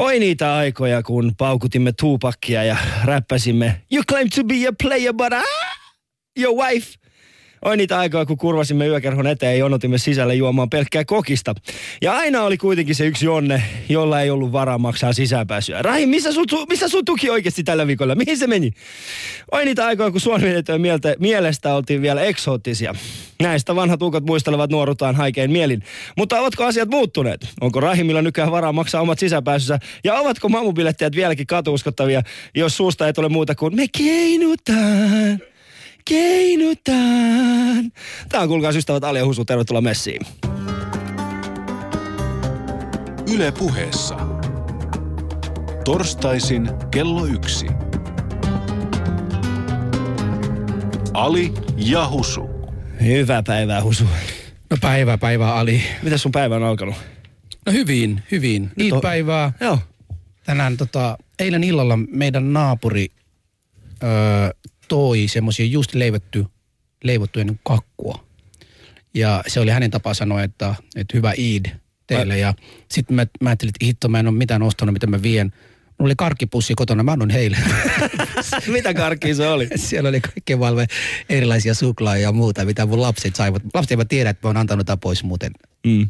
Oi niitä aikoja, kun paukutimme tuupakkia ja räppäsimme You claim to be a player, but ah, your wife. Oi niitä aikoja, kun kurvasimme yökerhon eteen ja jonotimme sisälle juomaan pelkkää kokista. Ja aina oli kuitenkin se yksi Jonne, jolla ei ollut varaa maksaa sisäänpääsyä. Rahim, missä sun, missä sun tuki oikeasti tällä viikolla? Mihin se meni? Oi niitä aikoja, kun suonvenetöön mielestä oltiin vielä eksoottisia. Näistä vanhat ukot muistelevat nuoruutaan haikein mielin. Mutta ovatko asiat muuttuneet? Onko Rahimilla nykyään varaa maksaa omat sisäpääsynsä? Ja ovatko mamubilettäjät vieläkin katuuskottavia, jos suusta ei tule muuta kuin me keinutaan? Keinutaan. Tämä on kuulkaa ystävät Ali ja Husu, tervetuloa messiin. Yle puheessa. Torstaisin kello yksi. Ali ja Husu. Hyvää päivää, Husu. No päivää, päivää Ali. Miten sun päivä on alkanut? No hyvin, hyvin. Niin to... päivää. Joo. Tänään tota, eilen illalla meidän naapuri öö, toi semmoisia just leivottu, leivottuja niin kakkua. Ja se oli hänen tapa sanoa, että, että hyvä Eid teille. Mä... Ja sitten mä, mä ajattelin, että hitto, mä en ole mitään ostanut, mitä mä vien. Mulla oli karkkipussi kotona, mä annoin heille. mitä karkkia se oli? Siellä oli kaikkea valve erilaisia suklaa ja muuta, mitä mun lapset saivat. Lapset eivät tiedä, että mä oon antanut tämän pois muuten. Mm.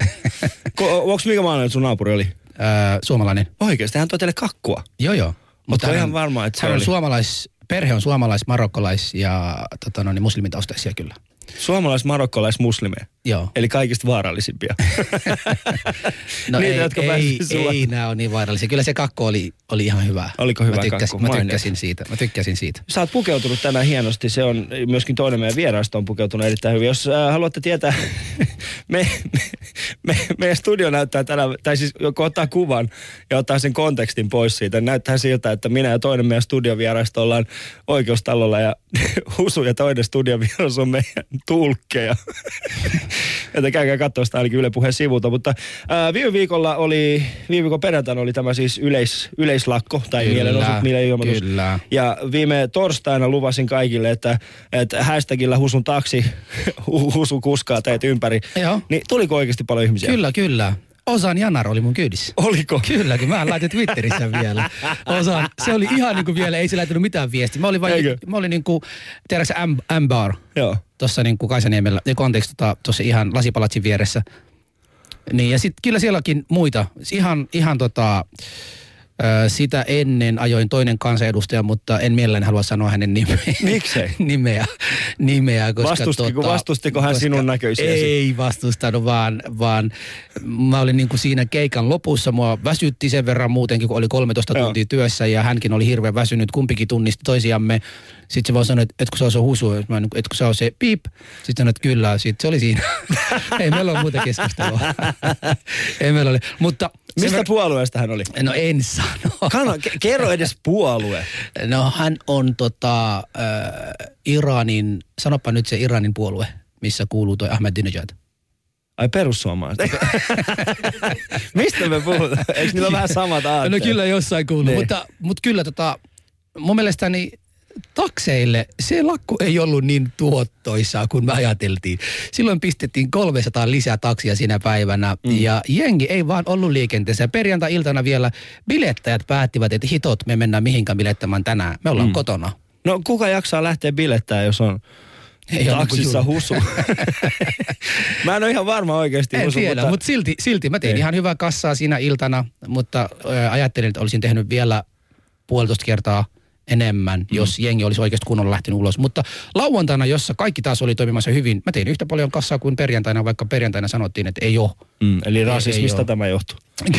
Onko mikä maalainen sun naapuri oli? Öö, suomalainen. Oikeasti, hän toi teille kakkua? Joo, joo. Mutta hän, ihan varma, että se hän oli. on suomalais, perhe on suomalais, marokkolais ja tota, no, niin muslimitaustaisia kyllä. Suomalais, marokkolais, muslimeja. Joo. Eli kaikista vaarallisimpia. no Niitä, ei, jotka ei, ei nämä on niin vaarallisia. Kyllä se kakko oli, oli ihan hyvä. Oliko hyvä mä tykkäsin, kakku? Mä tykkäsin siitä. Mä tykkäsin siitä. Sä oot pukeutunut tänään hienosti. Se on myöskin toinen meidän vieraista on pukeutunut erittäin hyvin. Jos äh, haluatte tietää, me, me, me, meidän studio näyttää tänään, tai siis kun ottaa kuvan ja ottaa sen kontekstin pois siitä, näyttää siltä, että minä ja toinen meidän studiovieraista ollaan oikeustalolla ja Husu ja toinen studiovieras on meidän tulkkeja. Että käykää katsoa sitä ainakin Yle Puheen sivulta. Mutta ää, viime viikolla oli, viime viikon perjantaina oli tämä siis yleis, yleislakko tai Kyllä, mielenosoitus, mielenilmoitus. kyllä. Ja viime torstaina luvasin kaikille, että, että hashtagillä Husun taksi, Husu kuskaa teet ympäri. Joo. Niin tuliko oikeasti paljon ihmisiä? Kyllä, kyllä. Osan Janar oli mun kyydissä. Oliko? Kyllä, kun mä laitin Twitterissä vielä. Osan, se oli ihan niin kuin vielä, ei se laittanut mitään viestiä. Mä olin vain, Eikö? mä olin niin kuin, tiedätkö M-bar, Joo. tuossa niin kuin Kaisaniemellä, ja konteksti tota, tuossa ihan lasipalatsin vieressä. Niin, ja sitten kyllä sielläkin muita. Ihan, ihan tota, sitä ennen ajoin toinen kansanedustaja, mutta en mielelläni halua sanoa hänen nimeä. Miksei? nimeä, nimeä koska Vastustiko- vastustiko hän sinun näköisiäsi? Ei vastustanut, vaan, vaan mä olin niin kuin siinä keikan lopussa. Mua väsytti sen verran muutenkin, kun oli 13 Joo. tuntia työssä ja hänkin oli hirveän väsynyt. Kumpikin tunnisti toisiamme. Sitten se vaan sanoi, että etkö sä se husu, niin kuin, etkö sä se piip. Sitten sanoin, että kyllä. Sitten se oli siinä. Ei meillä ole muuta keskustelua. Ei meillä ole. Mutta Mistä ver- puolueesta hän oli? No en sano. Kano, ke- kerro edes puolue. No hän on tota, äh, Iranin, sanopa nyt se Iranin puolue, missä kuuluu toi Ahmadinejad. Ai perussuomalaiset. Mistä me puhutaan? Eikö niillä ole vähän samat aatteet? No kyllä jossain kuuluu, Niin. mutta, mutta kyllä tota, mun mielestäni takseille se lakko ei ollut niin tuottoisaa kuin me ajateltiin. Silloin pistettiin 300 lisää taksia sinä päivänä mm. ja jengi ei vaan ollut liikenteessä. Perjantai-iltana vielä bilettäjät päättivät, että hitot me mennään mihinkään bilettämään tänään. Me ollaan mm. kotona. No kuka jaksaa lähteä bilettää, jos on Ei ole taksissa niinku husu? Mä en ole ihan varma oikeasti En husu, tiedä, mutta... mutta, mutta silti, silti mä tein Ei. ihan hyvää kassaa siinä iltana, mutta ö, ajattelin, että olisin tehnyt vielä puolitoista kertaa enemmän, mm. jos jengi olisi oikeasti kunnolla lähtenyt ulos. Mutta lauantaina, jossa kaikki taas oli toimimassa hyvin, mä tein yhtä paljon kassaa kuin perjantaina, vaikka perjantaina sanottiin, että ei ole. Mm, eli rasismista oo. tämä johtuu.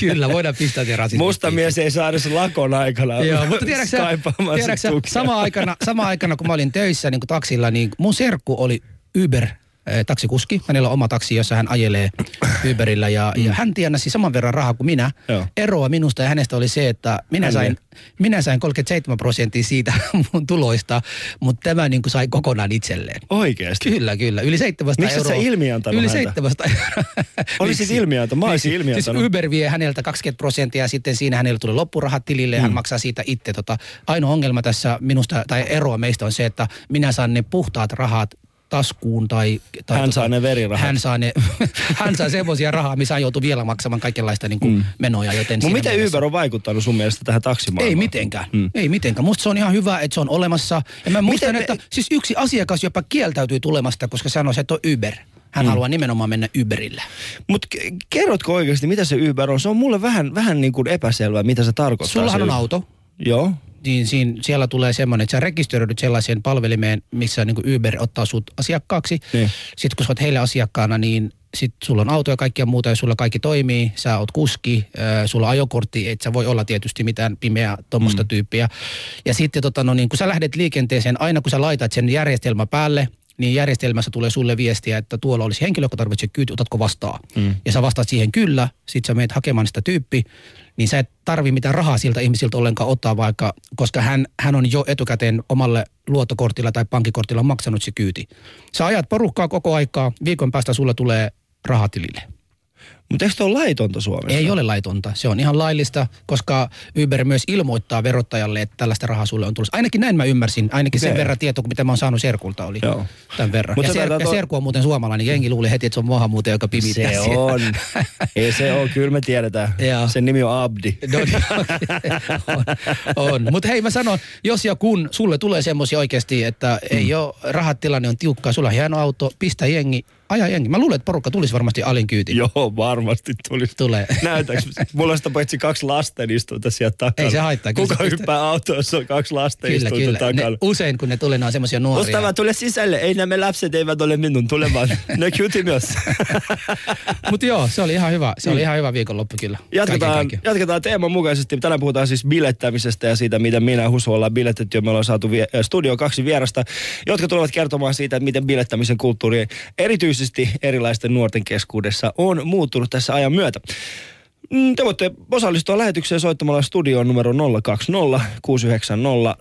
Kyllä, voidaan pistää te rasismista. Musta mies ei saa edes lakon aikana Joo, mutta tiedätkö sama aikana, sama aikana, kun mä olin töissä niin kuin taksilla, niin mun serkku oli Uber taksikuski. Hänellä on oma taksi, jossa hän ajelee Uberillä ja, ja hän tienasi saman verran rahaa kuin minä. Mm. Joo. Eroa minusta ja hänestä oli se, että minä Hän sain, minä sain 37 prosenttia siitä mun tuloista, mutta tämä niin kuin sai kokonaan itselleen. Oikeesti? Kyllä, kyllä. Yli 700 Miksi euroa. ilmiantanut Yli häntä? 700 euroa. Olisit Miksi? ilmiantanut, mä olisin Miksi? ilmiantanut. Siis Uber vie häneltä 20 prosenttia ja sitten siinä hänellä tulee loppurahat tilille ja Mm. hän maksaa siitä itse. Tota, ainoa ongelma tässä minusta, tai eroa meistä on se, että minä saan ne puhtaat rahat taskuun tai... tai Hän saa ne verirahat. Hän saa, ne, hän saa semmoisia rahaa, missä hän joutuu vielä maksamaan kaikenlaista niin kuin mm. menoja. Joten Mutta miten mielessä- Uber on vaikuttanut sun mielestä tähän taksimaailmaan? Ei mitenkään. Mm. Ei mitenkään. Musta se on ihan hyvä, että se on olemassa. Ja mä muistan, me- että siis yksi asiakas jopa kieltäytyi tulemasta, koska sanoi, että on Uber. Hän mm. haluaa nimenomaan mennä Uberille. Mutta kerrotko oikeasti, mitä se Uber on? Se on mulle vähän, vähän niin kuin epäselvää, mitä se tarkoittaa. Sullahan se on auto. Joo. Niin siinä, siellä tulee semmoinen, että sä rekisteröidyt sellaiseen palvelimeen, missä niin Uber ottaa sut asiakkaaksi. Niin. Sitten kun sä oot heille asiakkaana, niin sit sulla on auto ja kaikkia muuta ja sulla kaikki toimii. Sä oot kuski, äh, sulla on ajokortti, et sä voi olla tietysti mitään pimeää tuommoista mm. tyyppiä. Ja sitten tota, no, niin kun sä lähdet liikenteeseen, aina kun sä laitat sen järjestelmä päälle, niin järjestelmässä tulee sulle viestiä, että tuolla olisi henkilö, joka tarvitsee kyyti, otatko vastaan? Mm. Ja sä vastaat siihen kyllä, sit sä meet hakemaan sitä tyyppi, niin sä et tarvi mitään rahaa siltä ihmisiltä ollenkaan ottaa vaikka, koska hän, hän on jo etukäteen omalle luottokortilla tai pankkikortilla maksanut se kyyti. Sä ajat porukkaa koko aikaa, viikon päästä sulle tulee rahatilille. Mutta eikö se ole laitonta Suomessa? Ei ole laitonta. Se on ihan laillista, koska Uber myös ilmoittaa verottajalle, että tällaista rahaa sulle on tulossa. Ainakin näin mä ymmärsin. Ainakin sen Okei. verran tietoa, mitä mä oon saanut Serkulta oli Joo. tämän verran. Mut ja, se ser- taitaa ja to- Serku on muuten suomalainen. Jengi luuli heti, että se on maahanmuuttaja, joka pimittää Se siellä. on. Ei se on, kyllä me tiedetään. Joo. Sen nimi on Abdi. No, niin, on, on. Mutta hei mä sanon, jos ja kun sulle tulee semmoisia oikeasti, että ei ole, rahat tilanne on tiukkaa, sulla on hieno auto, pistä jengi, aja jengi. Mä luulen, että porukka tulisi varmasti alin kyytiin. Joo, varmasti tulisi. Tulee. Näytäks? Mulla on sitä paitsi kaksi lasta istuu tässä sieltä takana. Ei se haittaa, kyllä Kuka se- hyppää autoon, jos on kaksi lasta Kyllä, istuu kyllä. takana. Ne, usein kun ne tulee, ne on semmoisia nuoria. Ostava, tule sisälle. Ei nämä lapset eivät ole minun tulemaan. Ne kyti myös. Mutta joo, se oli ihan hyvä. Se oli ihan hyvä viikonloppu kyllä. Kaiken Jatketaan, jatketaan teeman mukaisesti. Tänään puhutaan siis bilettämisestä ja siitä, miten minä Husu ollaan bilettetty. Ja me ollaan saatu vie- äh, studio kaksi vierasta, jotka tulevat kertomaan siitä, että miten bilettämisen kulttuuri erityisesti erilaisten nuorten keskuudessa on muuttunut tässä ajan myötä. Mm, Te voitte osallistua lähetykseen soittamalla studioon numero 020 690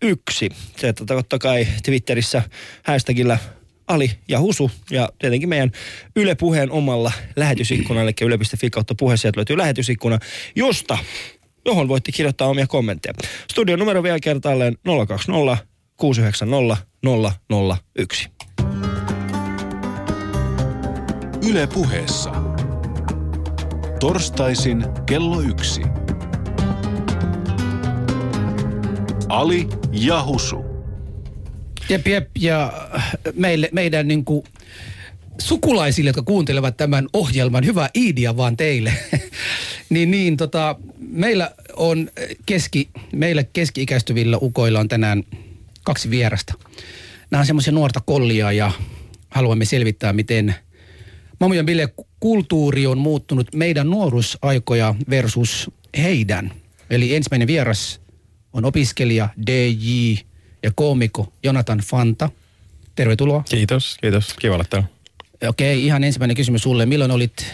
001. Se että totta kai Twitterissä hashtagillä Ali ja Husu ja tietenkin meidän Yle Puheen omalla lähetysikkunalla, eli yle.fi kautta puhe, sieltä löytyy lähetysikkuna, josta, johon voitte kirjoittaa omia kommentteja. Studion numero vielä kertaalleen 020 690 001. Yle Puheessa. Torstaisin kello yksi. Ali ja Husu. Jep, jep, ja meille, meidän niin kuin sukulaisille, jotka kuuntelevat tämän ohjelman, hyvää iidia vaan teille. niin, niin tota, meillä on keski, meillä keski-ikäistyvillä ukoilla on tänään kaksi vierasta. Nämä on semmoisia nuorta kollia ja haluamme selvittää, miten Mamu ja Bille kulttuuri on muuttunut meidän nuoruusaikoja versus heidän. Eli ensimmäinen vieras on opiskelija DJ ja koomikko Jonathan Fanta. Tervetuloa. Kiitos, kiitos. Kiva olla täällä. Okei, ihan ensimmäinen kysymys sulle. Milloin olit,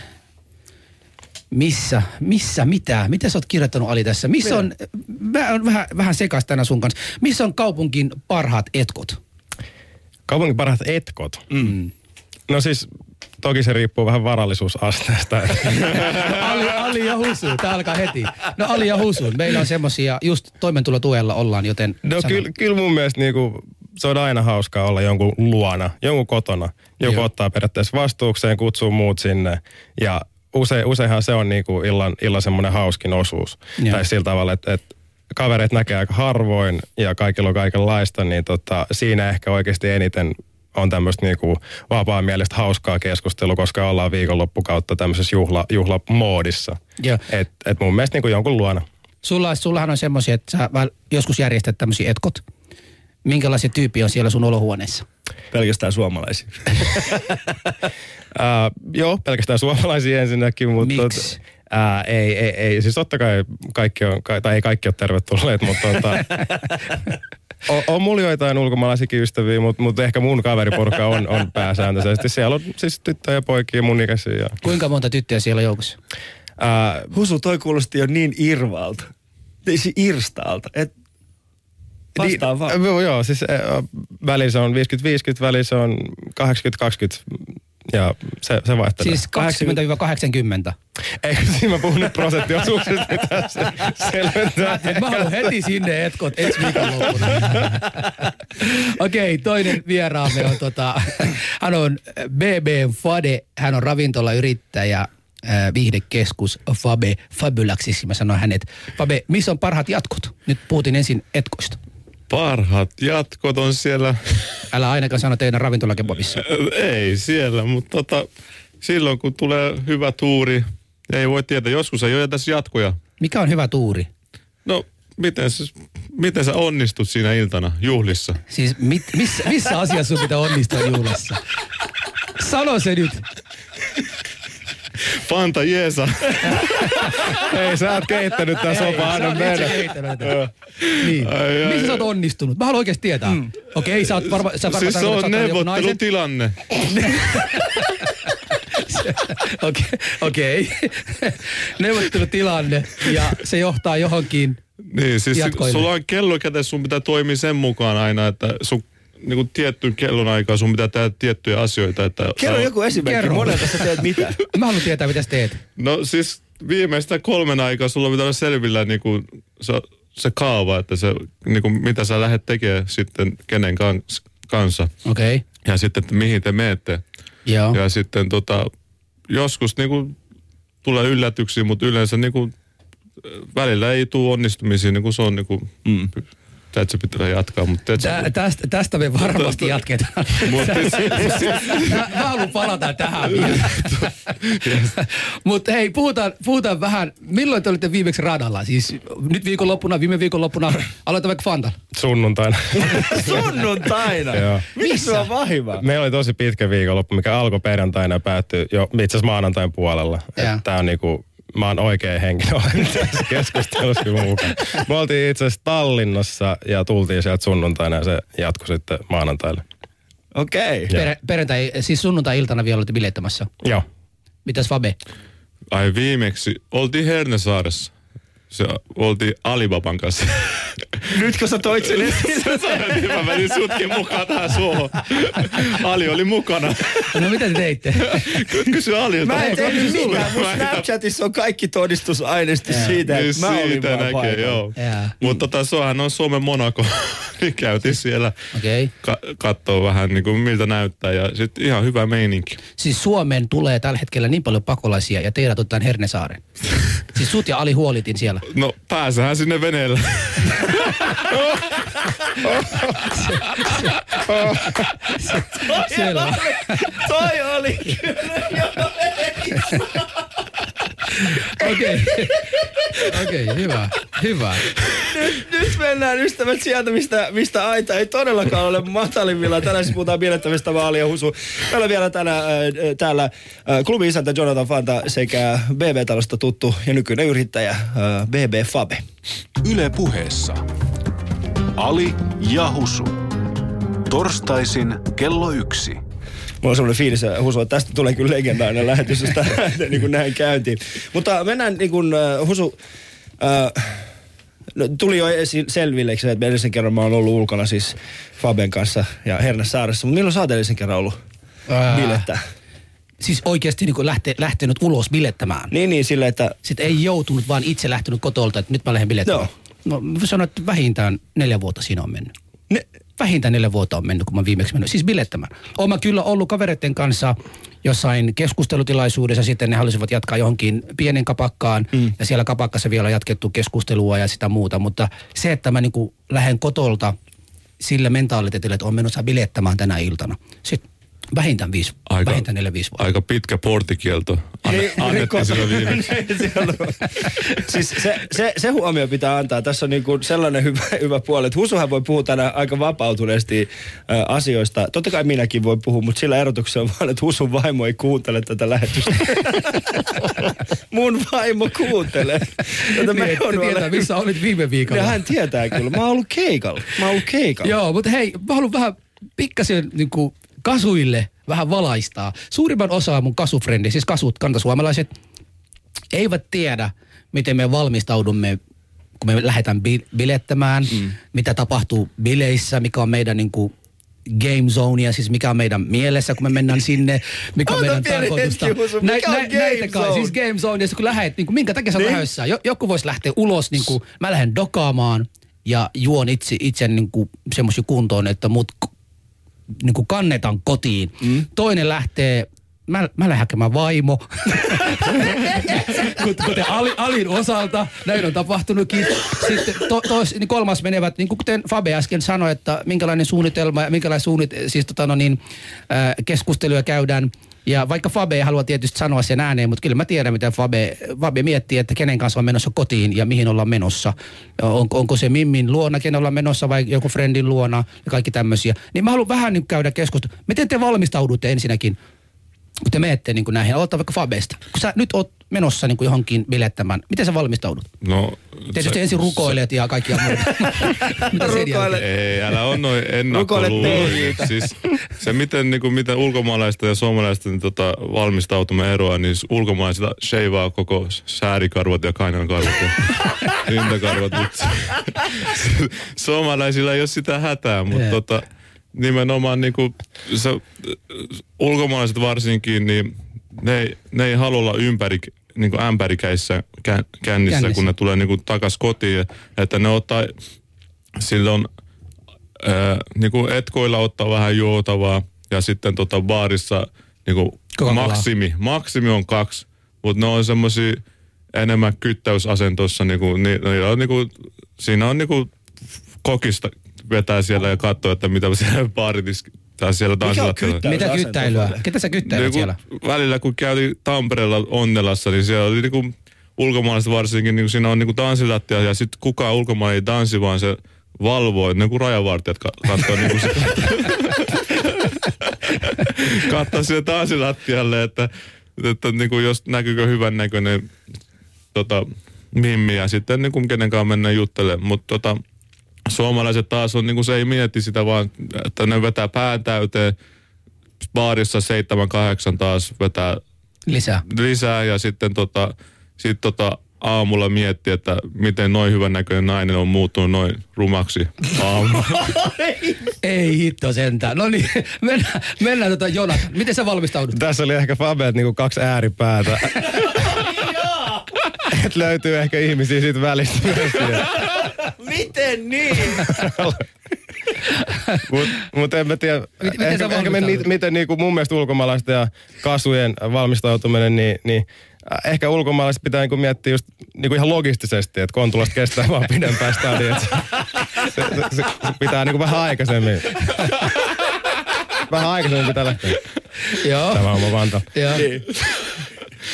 missä, missä, mitä? Mitä sä oot kirjoittanut Ali tässä? Missä on, mä on vähän, vähän sekas tänä sun kanssa. Missä on kaupunkin parhaat etkot? Kaupungin parhaat etkot. Mm. No siis, toki se riippuu vähän varallisuusasteesta. Ali, Ali ja Husu, tää alkaa heti. No Ali ja Husu, meillä on semmosia, just toimeentulotuella ollaan, joten no kyllä kyl mun mielestä niinku, se on aina hauskaa olla jonkun luona, jonkun kotona. Joku Joo. ottaa periaatteessa vastuukseen, kutsuu muut sinne. Ja use, useinhan se on niinku illan, illan semmoinen hauskin osuus. Joo. Tai sillä tavalla, että, että kavereet näkee aika harvoin ja kaikilla on kaikenlaista, niin tota, siinä ehkä oikeasti eniten on tämmöistä niinku vapaa mielestä hauskaa keskustelua, koska ollaan viikonloppukautta tämmöisessä juhla, juhlamoodissa. Joo. Et, et mun mielestä niinku jonkun luona. Sulla, sullahan on semmoisia, että sä joskus järjestät tämmöisiä etkot. Minkälaisia tyyppiä on siellä sun olohuoneessa? Pelkästään suomalaisia. Ää, joo, pelkästään suomalaisia ensinnäkin, mutta... Miksi? Tota, ää, ei, ei, ei, siis totta kai kaikki on, tai ei kaikki ole tervetulleet, mutta tota, on, on mulla joitain ulkomaalaisikin ystäviä, mutta, mutta ehkä mun kaveriporukka on, on pääsääntöisesti. Siellä on siis tyttöjä ja poikia mun ikäisiä. Ja, Kuinka monta tyttöä siellä on joukossa? ää, Husu, toi kuulosti jo niin irvaalta. Siis irstaalta. Et vastaa vaan. Joo, joo, siis ää, väli se on 50-50, väli se on 80-20 ja se, se vaihtelee. Siis 20-80. Eikö siinä mä puhun nyt prosenttiosuuksista, selventää? Mä haluan heti sinne etkot ensi viikonloppuna. Okei, toinen vieraamme on tota, hän on BB Fade, hän on ravintolayrittäjä, äh, viihdekeskus Fabe Fabulaxissa. Mä sanoin hänet, Fabe, missä on parhaat jatkot? Nyt puhutin ensin etkoista. Parhaat jatkot on siellä. Älä ainakaan sano teidän ravintolakebabissa. Ei siellä, mutta tota, silloin kun tulee hyvä tuuri, ei voi tietää. Joskus ei ole tässä jatkoja. Mikä on hyvä tuuri? No, miten, sä- miten sä onnistut siinä iltana juhlissa? Siis mit, missä, missä asiassa sun pitää onnistua juhlassa? Sano se nyt. Fanta Jeesa. Ei, sä oot kehittänyt tää sopa, anna mennä. Niin. Ai, ai, Missä sä oot onnistunut? Mä haluan oikeasti tietää. Mm. Okei, sä oot varma, sä varma Siis se on neuvottelutilanne. Okei, okei. Neuvottelutilanne ja se johtaa johonkin. Niin, siis Jatkoille. sulla on kello käteen, sun pitää toimia sen mukaan aina, että sun niin kuin tiettyyn kellon aikaan sun pitää tehdä tiettyjä asioita. Että Kerro sä- joku esimerkki, Kerro. monelta sä teet mitä? Mä haluan tietää, mitä sä teet. No siis viimeistä kolmen aikaa sulla pitää olla selvillä niin kuin se, se kaava, että se, niin kuin mitä sä lähdet tekemään sitten kenen kans, kanssa. Okei, okay. Ja sitten, että mihin te menette. joo. Ja sitten tota, joskus niin kuin, tulee yllätyksiä, mutta yleensä niin kuin, välillä ei tule onnistumisia, niin kuin se on niin kuin, mm. Se pitää jatkaa. Mutta Tä, tästä, tästä me varmasti jatketaan. Mutta mä, mä haluan palata tähän vielä. Mutta hei, puhutaan, puhutaan vähän, milloin te olitte viimeksi radalla? Siis nyt viikonloppuna, viime viikonloppuna, aloitetaan vaikka Fantan. Sunnuntaina. Sunnuntaina. Se on vahiva? Meillä oli tosi pitkä viikonloppu, mikä alkoi perjantaina ja päättyi jo itse asiassa maanantain puolella. Tää on niinku, mä oon oikea henkilö tässä keskustelussa kyllä mukaan. Me oltiin itse asiassa Tallinnassa ja tultiin sieltä sunnuntaina ja se jatkui sitten maanantaille. Okei. Okay. Per, perjantai, siis sunnuntai-iltana vielä olitte bilettämässä. Joo. Mitäs Fabe? ai viimeksi oltiin Hernesaaressa. Se oltiin Alibaban kanssa. Nyt kun sä toit sen esiin. Niin mä menin sutkin mukaan tähän suohon. Ali oli mukana. No mitä te teitte? Kysy Alilta. Mä en tehnyt mitään. Mun Snapchatissa on kaikki todistusaineisto siitä, Niin että mä olin siitä vaan näkee, paikalla. joo. Jaa. Mutta tota, sehän on Suomen Monaco. Niin Käytiin siellä Okei. Okay. ka- kattoo vähän niin kuin miltä näyttää ja sitten ihan hyvä meininki. Siis Suomeen tulee tällä hetkellä niin paljon pakolaisia ja teidät otetaan Hernesaaren. Siis sut ja Ali huolitin siellä. No pääsähän sinne veneellä. Selvä. Toi oli Okei. Okei, hyvä. Hyvä. Mennään ystävät sieltä, mistä, mistä aita ei todellakaan ole matalimmilla. Tänään siis puhutaan miellyttävistä vaalia husu. Meillä on vielä tänään äh, täällä äh, klubi-isäntä Jonathan Fanta sekä BB-talosta tuttu ja nykyinen yrittäjä äh, BB Fabe. Yle puheessa. Ali ja Husu. Torstaisin kello yksi. Mulla on semmoinen fiilis, äh, Husu, että tästä tulee kyllä legendaarinen lähetys, jos tämä niin kuin näin käyntiin. Mutta mennään niin kuin, äh, Husu, äh, no, tuli jo esi- selville, eikö että edellisen kerran mä oon ollut ulkona siis Faben kanssa ja Hernesaaressa. Mutta milloin sä oot edellisen kerran ollut Ää. bilettää? Siis oikeasti niin lähte, lähtenyt ulos bilettämään. Niin, niin, silleen, että Sitten ei joutunut, vaan itse lähtenyt kotolta, että nyt mä lähden bilettämään. No, mä sanoin, että vähintään neljä vuotta siinä on mennyt. ne, Vähintään neljä vuotta on mennyt, kun mä viimeksi mennyt. Siis bilettämään. Oon mä kyllä ollut kavereiden kanssa jossain keskustelutilaisuudessa, sitten ne halusivat jatkaa johonkin pienen kapakkaan, mm. ja siellä kapakkassa vielä on jatkettu keskustelua ja sitä muuta. Mutta se, että mä niinku lähden kotolta sillä mentaaliteetillä, että on menossa bilettämään tänä iltana. Sitten vähintään viisi, Aika- vähintään neljä viisi vuotta. Aika pitkä porttikielto. Anne, Niin, annettiin silloin viimeksi. Niin, siis se, se, se huomio pitää antaa. Tässä on niinku sellainen hyvä, hyvä puoli, että Husuhan voi puhua tänään aika vapautuneesti ä, asioista. Totta kai minäkin voi puhua, mutta sillä erotuksella vaan, että Husun vaimo ei kuuntele tätä lähetystä. Mun vaimo kuuntelee. Tätä mä Niin, että joudun tietää, olemaan- missä olit viime viikolla. Ja hän tietää kyllä. Mä oon ollut keikalla. Mä oon ollut keikalla. Joo, mutta hei, mä haluan vähän pikkasen niin kuin kasuille vähän valaistaa. Suurimman osa mun kasufrendi, siis kasut, kantasuomalaiset, eivät tiedä, miten me valmistaudumme, kun me lähdetään bi- bilettämään, mm. mitä tapahtuu bileissä, mikä on meidän niin kuin, game zonea, siis mikä on meidän mielessä, kun me mennään sinne, mikä on Ota meidän tarkoitusta. hetki, on game näitä kai, zone? siis game zone, kun lähdet, niin kuin, minkä takia sä Niin. lähdössä? Jo, joku voisi lähteä ulos, niin kuin, mä lähden dokaamaan ja juon itse, itse niin kuin, semmoisia kuntoon, että mut niin kuin kannetaan kotiin. Mm. Toinen lähtee, mä, mä lähden hakemaan vaimo. Kut- Kuten Ali, Alin osalta, näin on tapahtunutkin. Sitten to, tois, niin kolmas menevät, niin kuten Fabe äsken sanoi, että minkälainen suunnitelma ja minkälainen suunnit, siis tota no niin, äh, keskusteluja käydään. Ja vaikka Fabe ei halua tietysti sanoa sen ääneen, mutta kyllä mä tiedän, mitä Fabe, Fabe miettii, että kenen kanssa on menossa kotiin ja mihin ollaan menossa. On, onko se Mimmin luona, kenen ollaan menossa vai joku friendin luona ja kaikki tämmöisiä. Niin mä haluan vähän niin käydä keskustelua. Miten te valmistaudutte ensinnäkin kun te menette niin näihin, aloittaa vaikka Fabesta. Kun sä nyt oot menossa niin johonkin bilettämään, miten sä valmistaudut? No, Tietysti se- ensin rukoilet ja kaikkia muuta. Rukoilet. Ei, älä on noin ennakkoluuloja. Siis se, miten, niin kuin, miten ulkomaalaista ja suomalaisten tota, valmistautuminen eroaa, niin ulkomaalaiset sheivaa koko säärikarvat ja kainankarvat ja rintakarvat. Suomalaisilla ei ole sitä hätää, mutta Joo. tota, nimenomaan niin kuin, se, ulkomaalaiset varsinkin, niin ne, ei- ne ei halua olla ympäri niin kuin ämpärikäissä kä, kännissä, Kännissä. kun ne tulee niin kuin, takas kotiin. Että ne ottaa silloin ää, niin kuin etkoilla ottaa vähän juotavaa ja sitten tota baarissa niin kuin maksimi. Maksimi on kaksi, mutta ne on semmoisia enemmän kyttäysasentossa. Niin kuin, ni, niillä on, niin kuin, siinä on niin kuin kokista vetää siellä ja katsoo, että mitä siellä baaritis tai siellä tanssilattialla. kyttäys? Mitä kyttäilyä? Ketä sä kyttäilet Niin siellä? Välillä kun käytiin Tampereella Onnelassa, niin siellä oli niinku ulkomaalaiset varsinkin, niin siinä on niinku tanssilattia ja sitten kukaan ulkomaalainen ei tanssi, vaan se valvoo, että ne kuin rajavartijat ka- katsoo niinku se, katsoo siihen tanssilattialle, että, että niinku jos näkyykö hyvän näköinen tota, mimmi ja sitten niinku kenenkaan mennä juttelemaan, mutta tota, suomalaiset taas on, niinku se ei mieti sitä vaan, että ne vetää pään täyteen, baarissa 7-8 taas vetää Lisää. lisää ja sitten tota, sit tota aamulla miettii, että miten noin hyvän näköinen nainen on muuttunut noin rumaksi aamulla. Ei hitto sentään. No niin, mennään, mennään tota Jonathan. Miten sä valmistaudut? Tässä oli ehkä Fabet niinku kaksi ääripäätä. Et löytyy ehkä ihmisiä siitä välistä. Miten niin? Mut, mut en mä tiedä, Miten- ehkä, ehkä me, miten niinku mun mielestä ulkomaalaisten ja kasvujen valmistautuminen, niin, niin äh, ehkä ulkomaalaiset pitää niinku miettiä just niinku ihan logistisesti, että kontulasta kestää vaan pidempään stadia. että Se, se, se, se, pitää niinku vähän aikaisemmin. Vähän aikaisemmin pitää lähteä. Joo. Tämä on mun vanta. Joo.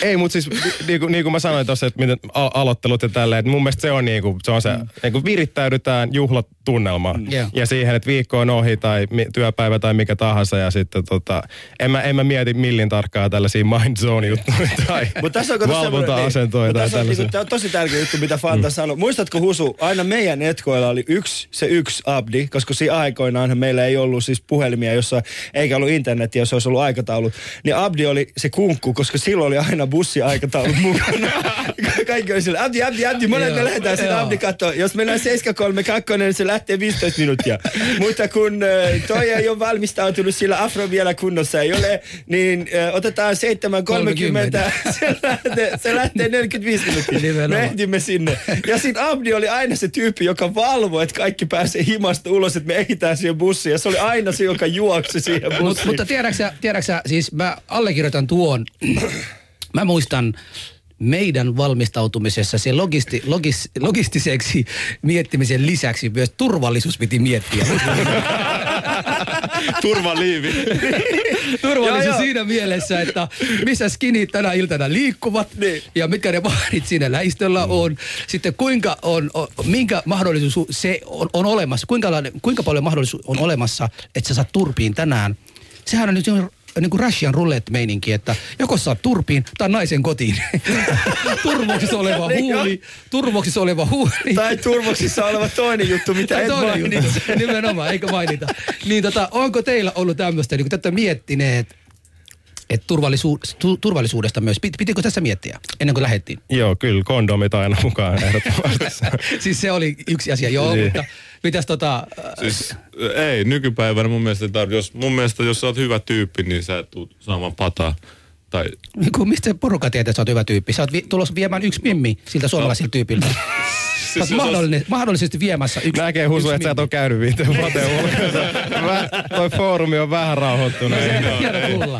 Ei, mutta siis niin kuin, niin kuin mä sanoin tuossa, että miten al- aloittelut ja tälleen, että mun mielestä se on, niin kuin, se, on se, mm. niin kuin virittäydytään juhlatunnelmaan. Joo. Ja siihen, että viikko on ohi tai mi- työpäivä tai mikä tahansa ja sitten tota, en mä, en mä mieti millin tarkkaa tällaisia mind zone juttuja tai Mutta tässä on semmoinen- valvonta-asentoja niin, tai mut tässä on, tällaisia. niinku, tää on tosi tärkeä juttu, mitä Fanta mm. sanoi. Muistatko Husu, aina meidän etkoilla oli yksi, se yksi abdi, koska siinä aikoinaanhan meillä ei ollut siis puhelimia, jossa eikä ollut internetiä, jos olisi ollut aikataulut. Niin abdi oli se kunkku, koska silloin oli aina bussiaikataulut mukana. Kaikki oli sillä, abdi, abdi, abdi, monet me lähdetään joo. abdi katsoa. Jos mennään 732, niin se lähtee 15 minuuttia. Mutta kun toi ei ole valmistautunut, sillä afro vielä kunnossa ei ole, niin otetaan 730 se lähtee, se lähtee 45 minuuttia. Nimenomaan. Me ehdimme sinne. Ja sitten Abdi oli aina se tyyppi, joka valvoi, että kaikki pääsee himasta ulos, että me ehditään siihen bussiin. Ja se oli aina se, joka juoksi siihen bussiin. Mut, mutta tiedäksä, tiedäksä, siis mä allekirjoitan tuon. Mä muistan meidän valmistautumisessa se logisti, logis, logistiseksi miettimisen lisäksi myös turvallisuus piti miettiä. Turvaliivi. Turvallisuus Joo, joo. siinä mielessä, että missä skinit tänä iltana liikkuvat Niin. ja mitkä ne baarit siinä lähistöllä on. Sitten kuinka on, on minkä mahdollisuus se on, on olemassa, kuinka, kuinka paljon mahdollisuus on olemassa, että sä saat turpiin tänään. Sehän on nyt niin kuin Russian roulette-meininki, että joko saat turpiin tai naisen kotiin. turvoksissa oleva huuli, turvoksissa oleva huuli. Tai turvoksissa oleva toinen juttu, mitä Tai et mainitse. juttu, nimenomaan, eikö mainita. Niin tota, onko teillä ollut tämmöistä, niin tätä miettineet, Et turvallisu, tu, turvallisuudesta myös. Pit, pitikö tässä miettiä ennen kuin lähdettiin? Joo, kyllä kondomit aina mukaan ehdottomasti. siis se oli yksi asia, joo, Niin. mutta mitäs tota... Siis ei, nykypäivänä mun mielestä ei tarvi. Jos, mun mielestä jos sä oot hyvä tyyppi, niin sä et tuu saamaan pataa. Tai Niin kuin, mistä se porukka tietää, että sä oot hyvä tyyppi? Sä oot vi- tulossa viemään yksi mimmi siltä suomalaiselta tyypiltä. Oot- mahdollinen, mahdollisesti viemässä yksi Näkee Husu, että sä et ole käynyt viiteen vuoteen ulkoa. Toi foorumi on vähän rauhoittunut. Hieno kuulla.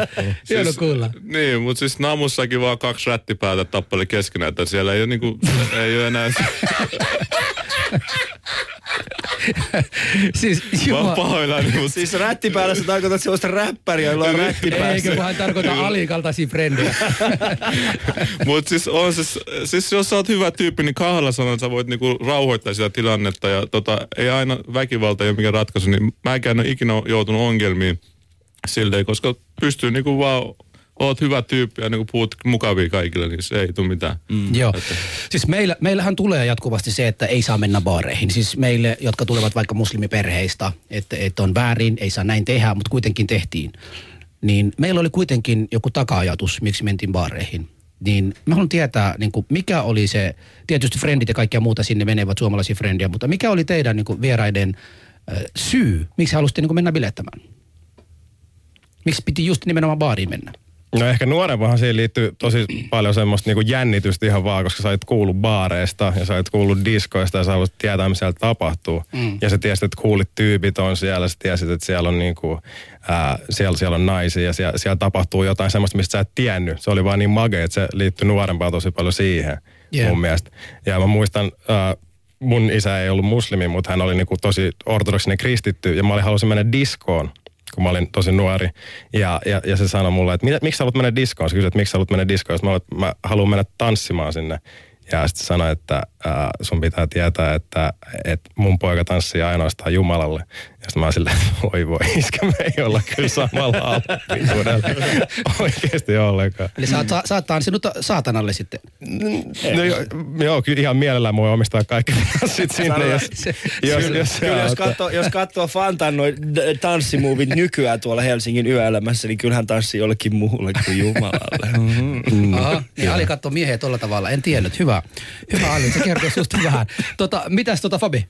Hieno kuulla. Niin, mutta siis Namussakin vaan kaksi rättipäätä tappeli keskenään, että siellä ei ole, niinku, ei ole enää... Siis Mä oon jumala, pahoillani, mutta Siis rättipäällä sä tarkoitat sellaista räppäriä, jolla on rätti eikö päässä. kun hän tarkoita Ali kaltaisia frendejä. Mut siis, on siis, siis jos sä oot hyvä tyyppi, niin kahdella sanalla sä voit niinku rauhoittaa sitä tilannetta. Ja tota, ei aina väkivalta ei ole mikään ratkaisu, niin mäkään en ole ikinä joutunut ongelmiin silleen, koska pystyy niinku vaan, oot hyvä tyyppi ja niinku puhut mukavia kaikille, niin se ei tule mitään. Mm. Joo. Siis meillä, meillähän tulee jatkuvasti se, että ei saa mennä baareihin. Siis meille, jotka tulevat vaikka muslimiperheistä, että, että on väärin, ei saa näin tehdä, mutta kuitenkin tehtiin. Niin meillä oli kuitenkin joku taka-ajatus, miksi mentiin baareihin. Niin mä haluan tietää, niin kuin, mikä oli se, tietysti frendit ja kaikkia muuta sinne menevät suomalaisia frendiä, mutta mikä oli teidän niin kuin, vieraiden äh, syy, miksi halusitte niin kuin, mennä bilettämään? Miksi piti just nimenomaan baariin mennä? No ehkä nuorempahan siihen liittyy tosi paljon semmoista niinku jännitystä ihan vaan, koska sä olit kuullut baareista ja sä olit kuullut diskoista ja sä haluaisit tietää, mitä siellä tapahtuu. Mm. Ja sä tiesit, että kuulit tyypit on siellä, sä tiesit, että siellä on niinku, ää, siellä, siellä on naisia ja siellä, siellä tapahtuu jotain semmoista, mistä sä et tiennyt. Se oli vaan niin mage, että se liittyi nuorempaan tosi paljon siihen Yeah. mun mielestä. Ja mä muistan, ää, mun isä ei ollut muslimi, mutta hän oli niinku tosi ortodoksinen kristitty ja mä olin halusin mennä diskoon kun mä olin tosi nuori. Ja, ja, ja se sanoi mulle, että miksi sä haluat mennä diskoon? Se kysyi, että miksi sä haluat mennä diskoon? Mä, mä haluan mennä tanssimaan sinne. Ja sitten sanoi, että äh, sun pitää tietää, että, että mun poika tanssii ainoastaan Jumalalle. Ja sitten mä olin silleen, voi voi, iskä, me ei olla kyllä samalla alppisuudella. Oikeasti ollenkaan. Eli sä oot, sä, sä oot tanssinut saatanalle sitten. No, joo, joo, kyllä ihan mielellään voi omistaa kaikki tanssit sinne, jos, jos, Kyllä, jos, kyllä jos, katsoo, jos katsoo Fantan noin tanssimuovit nykyään tuolla Helsingin yöelämässä, niin kyllähän tanssii jollekin muulle kuin Jumalalle. Mm. Aha, niin Ali katsoo miehiä tuolla tavalla. En tiennyt. Hyvä. Hyvä Ali, se kertoo susta vähän. Tota, mitäs tota Fabi?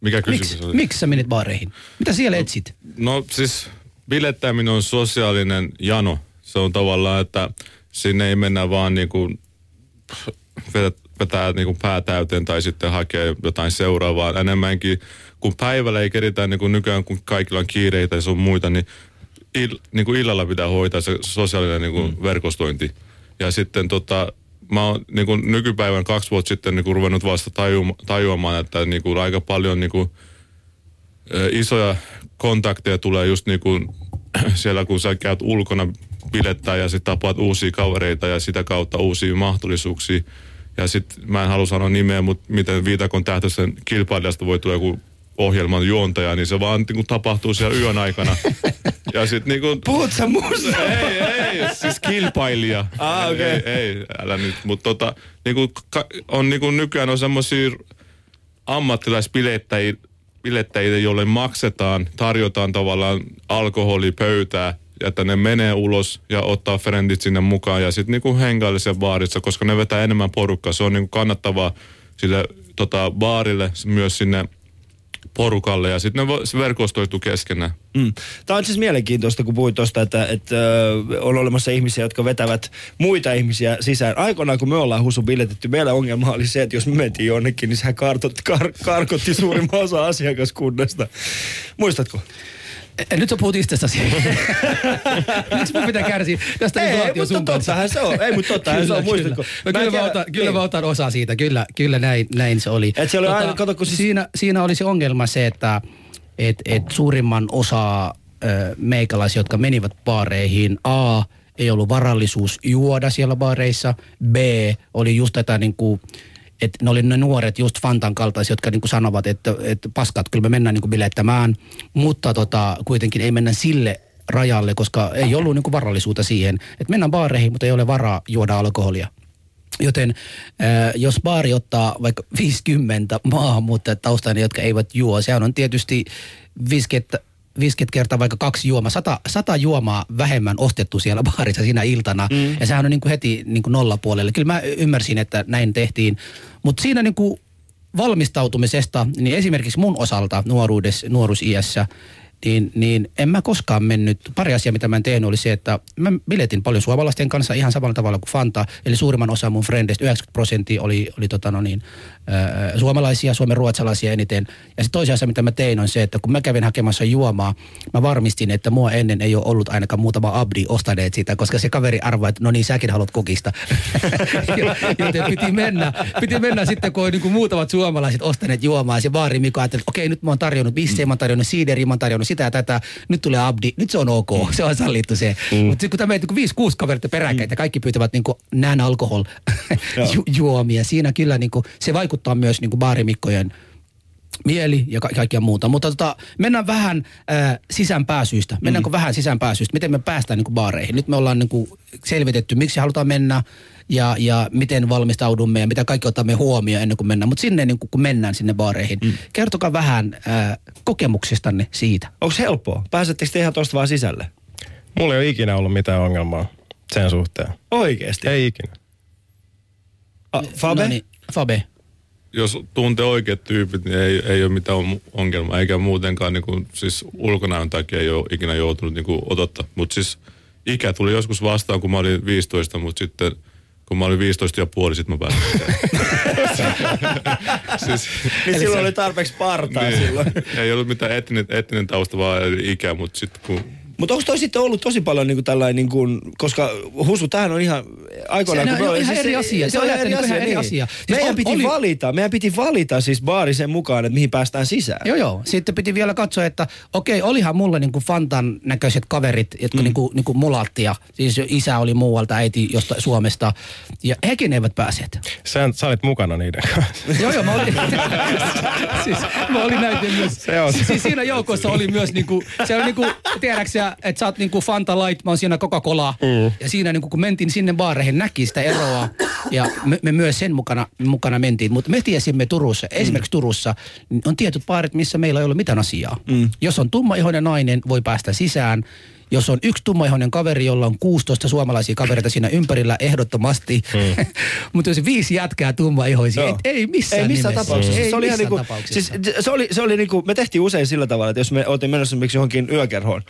Mikä kysymys Miksi oli? miksi sä menit baareihin? Mitä siellä etsit? No siis bilettäminen on sosiaalinen jano. Se on tavallaan, että sinne ei mennä vaan niinku vetää, vetää niinku pää täyteen tai sitten hakee jotain seuraavaa. Enemmänkin, kun päivällä ei keritä niin kuin nykyään, kun kaikilla on kiireitä ja sun muita, niin, il, niin kuin illalla pitää hoitaa se sosiaalinen niin kuin mm. verkostointi. Ja sitten tota, mä oon niin kuin nykypäivän kaksi vuotta sitten niin kuin ruvennut vasta tajuamaan, että niin kuin aika paljon niin kuin, isoja kontakteja tulee just niin kuin siellä, kun sä käyt ulkona bilettää ja sitten tapaat uusia kavereita ja sitä kautta uusia mahdollisuuksia. Ja sitten mä en halua sanoa nimeä, mutta miten viitakon tähtöisen kilpailijasta voi tulla joku ohjelman juontaja, niin se vaan niin kuin tapahtuu siellä yön aikana. Ja sitten niin kuin, Puhut sä musta? ei, ei, siis kilpailija. Ah, okei. Ei, ei, älä nyt. Mutta tota, niinku, ka, on niinku nykyään on semmoisia ammattilaispilettäjiä, bilettäjiä, joille maksetaan, tarjotaan tavallaan alkoholipöytää, ja että ne menee ulos ja ottaa frendit sinne mukaan ja sitten niinku hengaille siellä baarissa, koska ne vetää enemmän porukkaa. Se on niinku kannattavaa sille tota, baarille, myös sinne porukalle ja sitten ne verkostoituu keskenään. Mm. Tämä on siis mielenkiintoista, kun puhuit tuosta, että, että on olemassa ihmisiä, jotka vetävät muita ihmisiä sisään. Aikoinaan, kun me ollaan husu biletetty, meillä ongelma oli se, että jos me mentiin jonnekin, niin sehän kar, karkotti suurimman osa asiakaskunnasta. Muistatko? Eh, Nyt sä puhut itsestäsi. Miksi mun pitää kärsiä tästä Ei, inflaatio mutta tottahan se on. Ei, mutta tottahan se on. Muistatko? No, kyllä, mä tiedä- otan, kyllä niin. mä otan osaa siitä, kyllä, kyllä näin, näin se oli. Et se oli aina- kato, kun siis- siinä, siinä oli se ongelma se, että et, et suurimman osa ö, meikäläisiä, jotka menivät baareihin, A, ei ollut varallisuus juoda siellä baareissa, B, oli just tätä niin kuin, että ne oli ne nuoret just Fantan kaltaisia, jotka niin kuin sanovat, että, että paskat, kyllä me mennään niin kuin bilettämään, mutta tota, kuitenkin ei mennä sille rajalle, koska ei ollut niin kuin varallisuutta siihen, että mennään baareihin, mutta ei ole varaa juoda alkoholia. Joten äh, jos baari ottaa vaikka 50 maahanmuuttajataustainen, jotka eivät juo, sehän on tietysti 50, 50 kertaa vaikka kaksi juomaa, sata, sata juomaa vähemmän ostettu siellä baarissa siinä iltana. Mm. Ja sehän on niin kuin heti niin kuin nollapuolelle. Kyllä mä ymmärsin, että näin tehtiin. Mutta siinä niin kuin valmistautumisesta, niin esimerkiksi mun osalta nuoruudessa, nuoruusiässä, niin, niin en mä koskaan mennyt. Pari asiaa, mitä mä en tehnyt, oli se, että mä biletin paljon suomalaisten kanssa ihan samalla tavalla kuin Fanta. Eli suurimman osa mun frendeistä, 90 prosenttia oli, oli tota no niin, äh, suomalaisia, suomen ruotsalaisia eniten. Ja se toisen asia, mitä mä tein, on se, että kun mä kävin hakemassa juomaa, mä varmistin, että mua ennen ei ole ollut ainakaan muutama abdi ostaneet sitä, koska se kaveri arvaa, että no niin, säkin haluat kokista. Joten piti mennä, piti mennä sitten, kun niin kuin muutamat suomalaiset ostaneet juomaa. Ja se baari Mika ajatteli, että okei, nyt mä oon tarjonnut bissejä, mä oon tarjonnut siideriä, mä oon tarjonnut sitä ja tätä. Nyt tulee abdi, nyt se on ok, se on sallittu se. Mm. Mutta kun tämä niin viisi, kuusi kaveria peräkkäin, mm. kaikki pyytävät niin nään alkohol ju- juomia. Siinä kyllä niin kuin, se vaikuttaa myös niin kuin baarimikkojen mieli ja ka- kaikkia muuta. Mutta tota, mennään vähän äh, sisäänpääsyistä. Mennäänkö mm. vähän sisäänpääsyistä? Miten me päästään niin kuin baareihin? Nyt me ollaan niin kuin selvitetty, miksi halutaan mennä ja, ja miten valmistaudumme ja mitä kaikki otamme huomioon ennen kuin mennään. Mutta sinne niin kuin, kun mennään sinne baareihin, mm. kertokaa vähän äh, kokemuksestanne siitä. Onko helppoa? Pääsettekö te ihan tuosta vaan sisälle? Mulla ei ole ikinä ollut mitään ongelmaa sen suhteen. Oikeesti? Ei ikinä. A, Fabe? No niin, Fabe. jos tuntee oikeat tyypit, niin ei, ei ole mitään ongelmaa, eikä muutenkaan niin kuin, siis ulkonäön takia ei ole ikinä joutunut niin kuin, odottaa. Mutta siis ikä tuli joskus vastaan, kun mä olin 15, mutta sitten kun mä olin 15 ja puoli, sitten mä pääsin. siis, Niin silloin oli tarpeeksi partaa niin, silloin. ei ollut mitään etninen, etninen tausta, vaan ikä, mutta sitten kun Mutta onko toi sitten ollut tosi paljon niinku tällainen, niinku, koska Husu, tämähän on ihan aikoinaan... Se kun me- ihan eri asia. Se on ihan eri asia. Siis Meidän on- piti oli- valita, meidän piti valita siis baari sen mukaan, että mihin päästään sisään. Joo, joo. Sitten piti vielä katsoa, että okei, olihan mulla niinku Fantan näköiset kaverit, jotka mm. niinku, niinku mulattia. Siis isä oli muualta, äiti josta Suomesta. Ja hekin eivät päässeet. Sä, sä olit mukana niiden kanssa. joo, joo, mä olin, siis, mä olin näiden myös. Se on. Siis siinä joukossa oli myös niinku, se on niinku, tiedätkö että sä oot niinku Fanta Light, mä oon siinä Coca-Cola. Mm. Ja siinä niinku, kun mentiin sinne baareihin, näki sitä eroa. Ja me, me myös sen mukana, mukana mentiin. Mutta me tiesimme Turussa, esimerkiksi Turussa, niin on tietyt baarit, missä meillä ei ole mitään asiaa. Mm. Jos on tummaihoinen nainen, voi päästä sisään. Jos on yksi tummaihoinen kaveri, jolla on 16 suomalaisia kavereita siinä ympärillä ehdottomasti. Mm. Mutta jos viisi jätkää tummaihoisia, ei, Joo. ei missään ei missään nimessä. tapauksessa. Ei se oli ihan missään niinku, tapauksessa. siis se oli, se oli niinku, me tehtiin usein sillä tavalla, että jos me oltiin menossa esimerkiksi johonkin yökerhoon,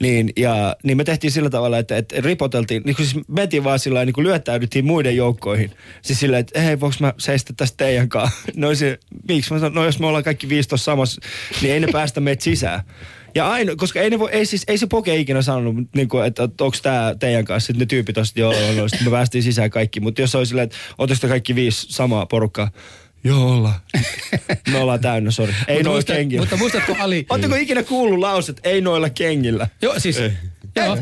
niin, ja, niin me tehtiin sillä tavalla, että, että ripoteltiin, niin kuin siis mentiin vaan sillä niin kuin lyöttäydyttiin muiden joukkoihin. Siis sillä, että hei, voiko mä seistä tästä teidän kanssa? No se, miksi? Mä sanoin, no jos me ollaan kaikki 15 samassa, niin ei ne päästä meitä sisään. Ja aina, koska ei, ne voi, ei, siis, ei se poke ikinä sanonut, niin kuin, että, että onko tämä teidän kanssa. Sitten ne tyypit on, joo, joo, joo. Sitten me päästiin sisään kaikki. Mutta jos olisi silleen, että ootteko te kaikki viisi samaa porukkaa? Joo, ollaan. Me ollaan täynnä, sori. Ei noilla muistat- kengillä. Mutta muistatko Ali? Oletteko ikinä kuullut lauset, ei noilla kengillä? Joo, siis... Joo.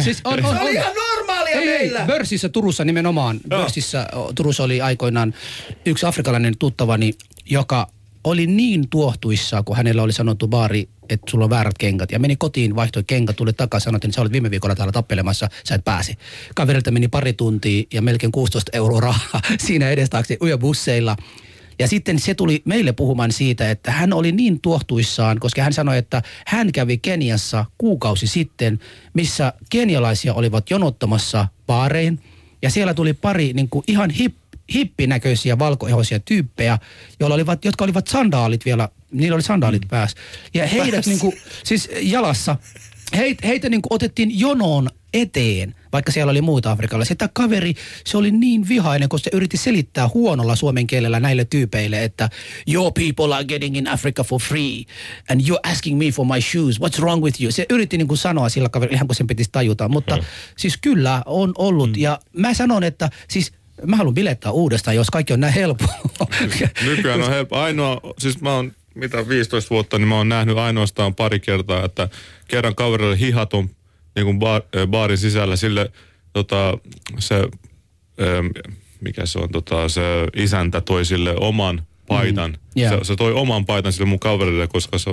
Siis on, on, Se oli on. ihan normaalia Ei, ei, meillä. Börsissä Turussa nimenomaan. Joo. Börsissä Turussa oli aikoinaan yksi afrikkalainen tuttavani, joka oli niin tuohtuissaan, kun hänellä oli sanottu baari, että sulla on väärät kengät. Ja meni kotiin, vaihtoi kengät, tuli takaisin, sanottiin, että sä olet viime viikolla täällä tappelemassa, sä et pääse. Kaverilta meni pari tuntia ja melkein 16 euroa rahaa siinä edestaaksi yöbusseilla. Ja sitten se tuli meille puhumaan siitä, että hän oli niin tuohtuissaan, koska hän sanoi, että hän kävi Keniassa kuukausi sitten, missä kenialaisia olivat jonottamassa baarein. Ja siellä tuli pari niin kuin ihan hip, hippinäköisiä valkoihoisia tyyppejä, joilla olivat, jotka olivat sandaalit vielä, niillä oli sandaalit mm. päässä. Ja heidät niin kuin, siis jalassa, heit, heitä niin kuin otettiin jonoon eteen, vaikka siellä oli muita afrikkalaisia. Tämä kaveri, se oli niin vihainen, kun se yritti selittää huonolla suomen kielellä näille tyypeille, että your people are getting in Africa for free and you're asking me for my shoes, what's wrong with you? Se yritti niin kuin sanoa sillä kaverilla, ihan kuin sen pitäisi tajuta, mutta siis kyllä on ollut. Mm. Ja mä sanon, että siis mä haluan bilettää uudestaan, jos kaikki on näin helppoa. Nykyään on helppo. Ainoa, siis mä oon mitä 15 vuotta, niin mä oon nähnyt ainoastaan pari kertaa, että kerran kaverille hihatun niin kuin äh, baarin sisällä sille tota, se, ähm, mikä se on, tota, se isäntä toi sille oman paitan. Mm. Yeah. Se, se, toi oman paitan sille mun kaverille, koska se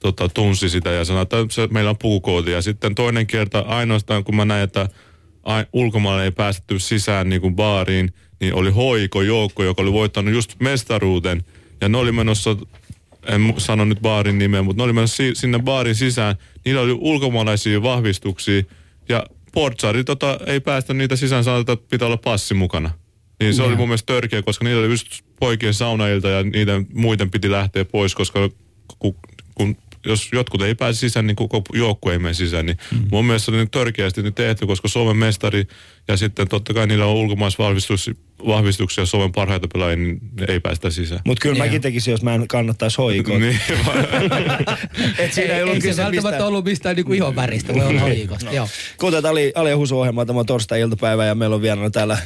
tota, tunsi sitä ja sanoi, että se, meillä on pukukoodi. Ja sitten toinen kerta ainoastaan, kun mä näin, että ulkomaille ei päästetty sisään niin kuin baariin, niin oli hoiko joukko, joka oli voittanut just mestaruuden. Ja ne oli menossa en sano nyt baarin nimeä, mutta ne oli menossa si- sinne baarin sisään. Niillä oli ulkomaalaisia vahvistuksia ja portsari tota, ei päästä niitä sisään, sanotaan, että pitää olla passi mukana. Niin se oli mun mielestä törkeä, koska niillä oli just poikien saunailta ja niiden muiden piti lähteä pois, koska kun, kun jos jotkut ei pääse sisään, niin koko joukkue ei mene sisään. Niin mm. Mun mielestä se oli nyt törkeästi nyt tehty, koska Suomen mestari ja sitten totta kai niillä on ulkomaisvahvistuksia Suomen parhaita pelaajia, niin ne ei päästä sisään. Mutta kyllä Joo. mäkin tekisin, jos mä en kannattaisi hoikoa. niin, Et siinä ei, ei, ollut ei se kyse välttämättä mistään. ollut mistään niinku ihon väristä, voi olla hoikosta. Joo. Kuten Ali, Ali ja Husu ohjelma tämä on torstai-iltapäivä ja meillä on vieraana täällä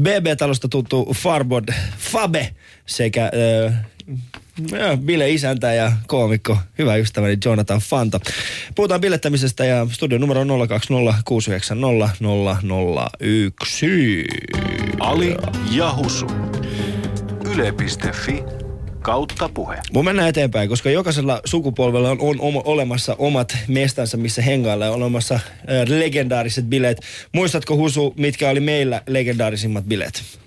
BB-talosta tuttu Farbod Fabe sekä äh, Bile isäntä ja koomikko, hyvä ystäväni Jonathan Fanta. Puhutaan bilettämisestä ja studion numero on 020 690 001. Ali ja Husu. Yle.fi kautta puhe. Mun mennään eteenpäin, koska jokaisella sukupolvella on, on oma, olemassa omat mestansa, missä hengailla on olemassa äh, legendaariset bileet. Muistatko Husu, mitkä oli meillä legendaarisimmat bileet?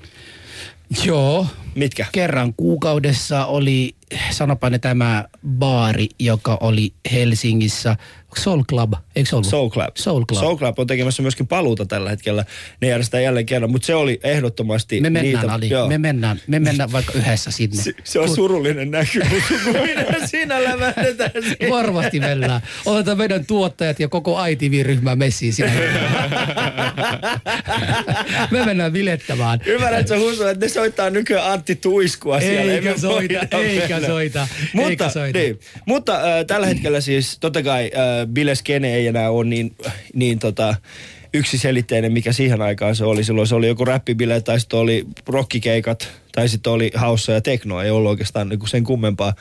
Joo, Mitkä? kerran kuukaudessa oli, sanopa ne tämä baari, joka oli Helsingissä. Soul Club, eikö se ollut? Soul Club. Soul Club. Soul Club on tekemässä myöskin paluuta tällä hetkellä. Ne järjestetään jälleen kerran, mutta se oli ehdottomasti Me mennään, niitä. Ali, Joo. me mennään, me mennään vaikka yhdessä sinne. Se, se on surullinen näky, kun minä siinä lävähdetään siihen. Varmasti mennään. Otetaan meidän tuottajat ja koko ITV-ryhmä messiin sinne. me mennään bilettämään. Ymmärrätkö Husu, että ne soittaa nykyään Antti Tuiskua siellä. Eikä Emme soita, eikä mennä. soita, Mutta, eikä soita. Niin, mutta äh, tällä hetkellä siis totta kai äh, Bileskene ei enää ole niin, niin tota, yksiselitteinen, mikä siihen aikaan se oli. Silloin se oli joku räppibile tai sitten oli rockikeikat tai sitten oli haussa ja teknoa. Ei ollut oikeastaan niinku sen kummempaa.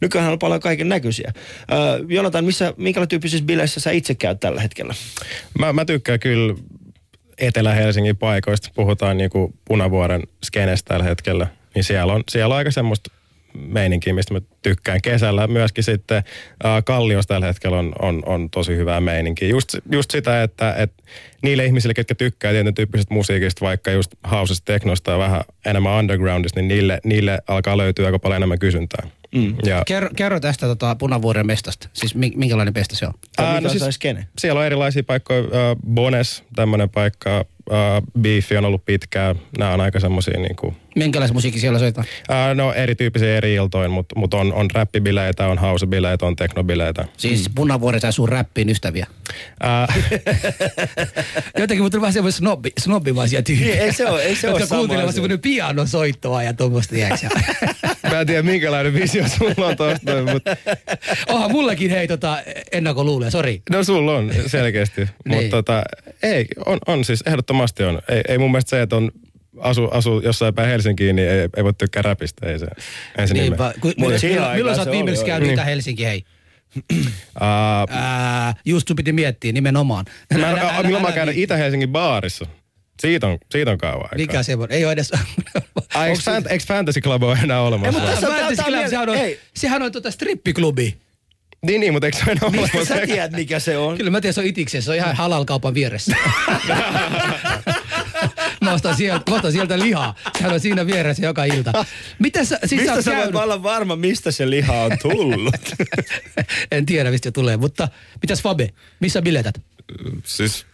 Nykyään on paljon kaiken näköisiä. Äh, Jonathan, missä, minkälaisissa tyyppisissä bileissä sä itse käyt tällä hetkellä? Mä, mä tykkään kyllä Etelä-Helsingin paikoista, puhutaan niinku Punavuoren skenestä tällä hetkellä, niin siellä on, siellä on aika semmoista meininkiä, mistä mä tykkään kesällä. Myöskin sitten äh, Kallios tällä hetkellä on, on, on tosi hyvää meininkiä. Just, just sitä, että, että niille ihmisille, ketkä tykkää tietyn tyyppisestä musiikista, vaikka just hausesta teknosta ja vähän enemmän undergroundista, niin niille, niille alkaa löytyä aika paljon enemmän kysyntää. Mm. Ja, Kerro, kerro tästä tota, Punavuoren mestasta. Siis mi- minkälainen mesta se on? Ää, mikä no on siis- skene? siellä on erilaisia paikkoja. Äh, Bones, tämmöinen paikka. Äh, Beefi on ollut pitkään. Nämä on aika semmoisia niinku, Minkälaisen musiikki siellä soitetaan? äh, no erityyppisiä eri iltoin, mutta mut on, on räppibileitä, on housebileitä, on teknobileitä. Siis mm. Punavuori sai sun räppiin ystäviä. Äh, Jotenkin mutta vähän semmoinen snobbi, snobbimaisia tyyppejä. Niin, ei se ole- ei se ole asia. semmoinen pianosoittoa ja tuommoista, mä en tiedä minkälainen visio sulla on tosta, mutta Onhan mullakin hei tota ennakkoluuloja, sori. no sulla on selkeästi. Niin. Mutta tota, ei, on, on siis ehdottomasti on. Ei, ei mun mielestä se, että on asu, asu jossain päin Helsinkiin, niin ei, ei voi tykkää räpistä. Ei se, ei se. Niinpä. Ku, milloin, milloin, milloin sä oot viimeksi käynyt. Itä Helsinki, hei? Uh, just sun piti miettiä nimenomaan. Mä, Älä- älä- milloin mä käyn. Itä-Helsingin baarissa? Siitä on, siitä on kauan aikaa. Mikä se on? Ei ole edes... Ai, eikö, Fant- eikö Fantasy Club ole enää olemassa? mutta vai? tässä on- Fantasy Club, sehän on, ei. sehän on tota strippiklubi. Niin, niin, mutta eikö se enää Mistä olemassa? sä tiedät, mikä se on? Kyllä mä tiedän, se on itiksessä. Se on ihan halal-kaupan vieressä. mä, ostan sieltä, mä ostan sieltä lihaa. Sehän on siinä vieressä joka ilta. Mitä sä, siis Mistä oot sä voit olla varma, mistä se liha on tullut? en tiedä, mistä se tulee. Mutta mitäs Fabe? Missä biletät? siis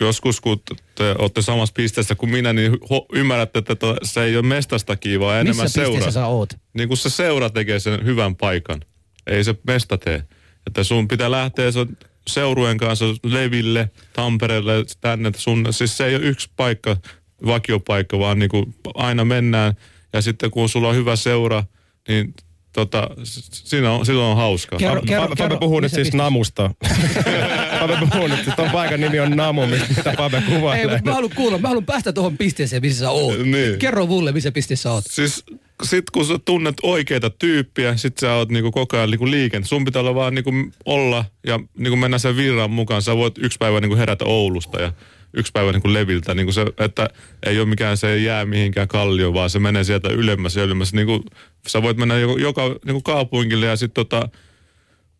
joskus kun te olette samassa pisteessä kuin minä, niin ho- ymmärrätte, että to, se ei ole mestasta kiinni, vaan enemmän Missä seura. pisteessä sä oot? Niin kuin se seura tekee sen hyvän paikan. Ei se mesta tee. Että sun pitää lähteä se seurueen kanssa leville, Tampereelle, tänne. Sun, siis se ei ole yksi paikka, vakiopaikka, vaan niin kuin aina mennään. Ja sitten kun sulla on hyvä seura, niin tota, siinä on, silloin on hauskaa. Kerro- kerro- Fabe kerro, puhuu nyt siis pisteessä? Namusta. Fabe puhuu nyt, siis ton paikan nimi on Namu, mitä Fabe Ei, kuvailee. mutta mä haluan kuulla. Mä haluan päästä tuohon pisteeseen, missä sä oot. Niin. Kerro mulle, missä pisteessä oot. Siis sit kun sä tunnet oikeita tyyppiä, sit sä oot niinku koko ajan niinku liikenteessä. Sun pitää olla vaan niinku olla ja niinku mennä sen virran mukaan. Sä voit yksi päivä niinku herätä Oulusta ja yksi päivä niinku leviltä. Niinku se, että ei ole mikään se jää mihinkään kallio, vaan se menee sieltä ylemmäs ja ylemmäs. Niinku, sä voit mennä joka, joka niinku kaupungille ja sit tota,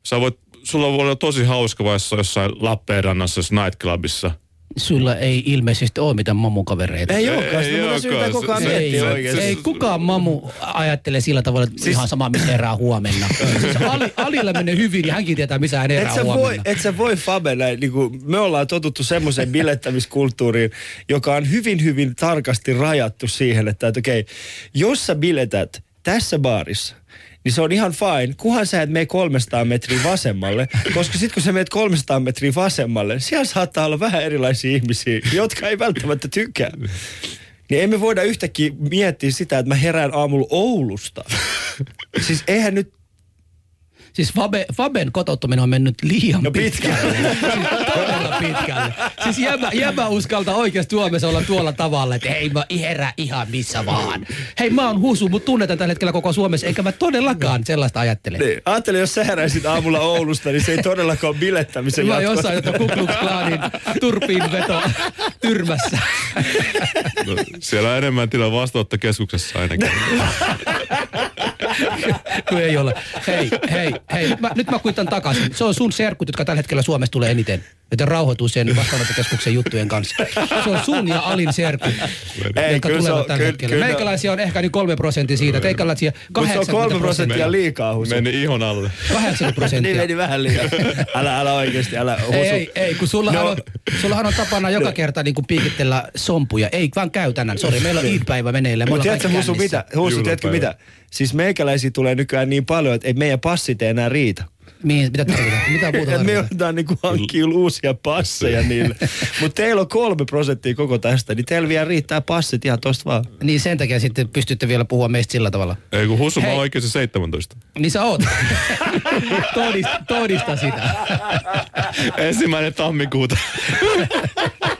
sä voit, sulla voi olla tosi hauska vaiheessa jossain Lappeenrannassa, jos nightclubissa. Sulla ei ilmeisesti ole mitään mamukavereita. Ei olekaan, sitä Ei olekaan. koko ajan se- oikeesti. Ei kukaan mamu ajattele sillä tavalla, että ihan sama, missä herää huomenna. siis Ali, Alilla menee hyvin ja hänkin tietää, missä hän herää Et sä, voi, huomenna. et sä voi Fabe näin, niin kuin me ollaan totuttu semmoiseen bilettämiskulttuuriin, joka on hyvin, hyvin tarkasti rajattu siihen, että, että okei, jos sä biletät tässä baarissa, niin se on ihan fine, kunhan sä et mene 300 metriä vasemmalle, koska sit kun sä menet 300 metriä vasemmalle, siellä saattaa olla vähän erilaisia ihmisiä, jotka ei välttämättä tykkää. Niin emme voida yhtäkkiä miettiä sitä, että mä herään aamulla Oulusta. Siis eihän nyt Siis Fabe, Faben kotouttaminen on mennyt liian No pitkälle. pitkälle. Siis jäbä, jäbä uskalta oikeasti Suomessa olla tuolla tavalla, että hei mä herää ihan missä vaan. Hei mä oon husu, mutta tunnetaan tällä hetkellä koko Suomessa, eikä mä todellakaan sellaista ajattele. Niin. Ajattele, jos sä heräisit aamulla Oulusta, niin se ei todellakaan ole bilettämisen Mä oon jatko. jossain jotain Ku Klux Klanin turpiin veto tyrmässä. No, siellä on enemmän tilaa vastaanottokeskuksessa ainakin. Kun ei ole. Hei, hei, hei. Mä, nyt mä kuitan takaisin. Se on sun serkut, jotka tällä hetkellä Suomessa tulee eniten. Joten rauhoituu sen vastaanottokeskuksen juttujen kanssa. Se on sun ja Alin serkut, Ei, jotka tulevat on- tällä kyllä- hetkellä. kyllä- Meikäläisiä on ehkä niin kolme prosenttia siitä. Teikäläisiä Mutta se on 80 kolme prosenttia liikaa, Husu. Meni ihon alle. 80 Niin prosenttia. meni vähän liikaa. Älä, älä oikeesti, älä Husu. Ei, ei, ei, kun sullahan, No. on, sullahan on tapana joka kerta niin kuin piikittellä sompuja. Ei vaan käy tänään. Sori, meillä on Eid-päivä meneillään. Me Mutta tiedätkö Husu mitä? Husu, tiedätkö mitä? Siis meikäläisiä tulee nykyään niin paljon, että ei meidän passit ei enää riitä. Mihin, mitä tarvitaan? Mitä muuta Et me joudutaan niinku hankkimaan uusia passeja niille. Mutta teillä on kolme prosenttia koko tästä, niin teillä vielä riittää passit ihan tosta vaan. Niin sen takia sitten pystytte vielä puhua meistä sillä tavalla. Ei kun Hussu, mä oon oikein se 17. Niin sä oot. todista, todista sitä. Ensimmäinen tammikuuta.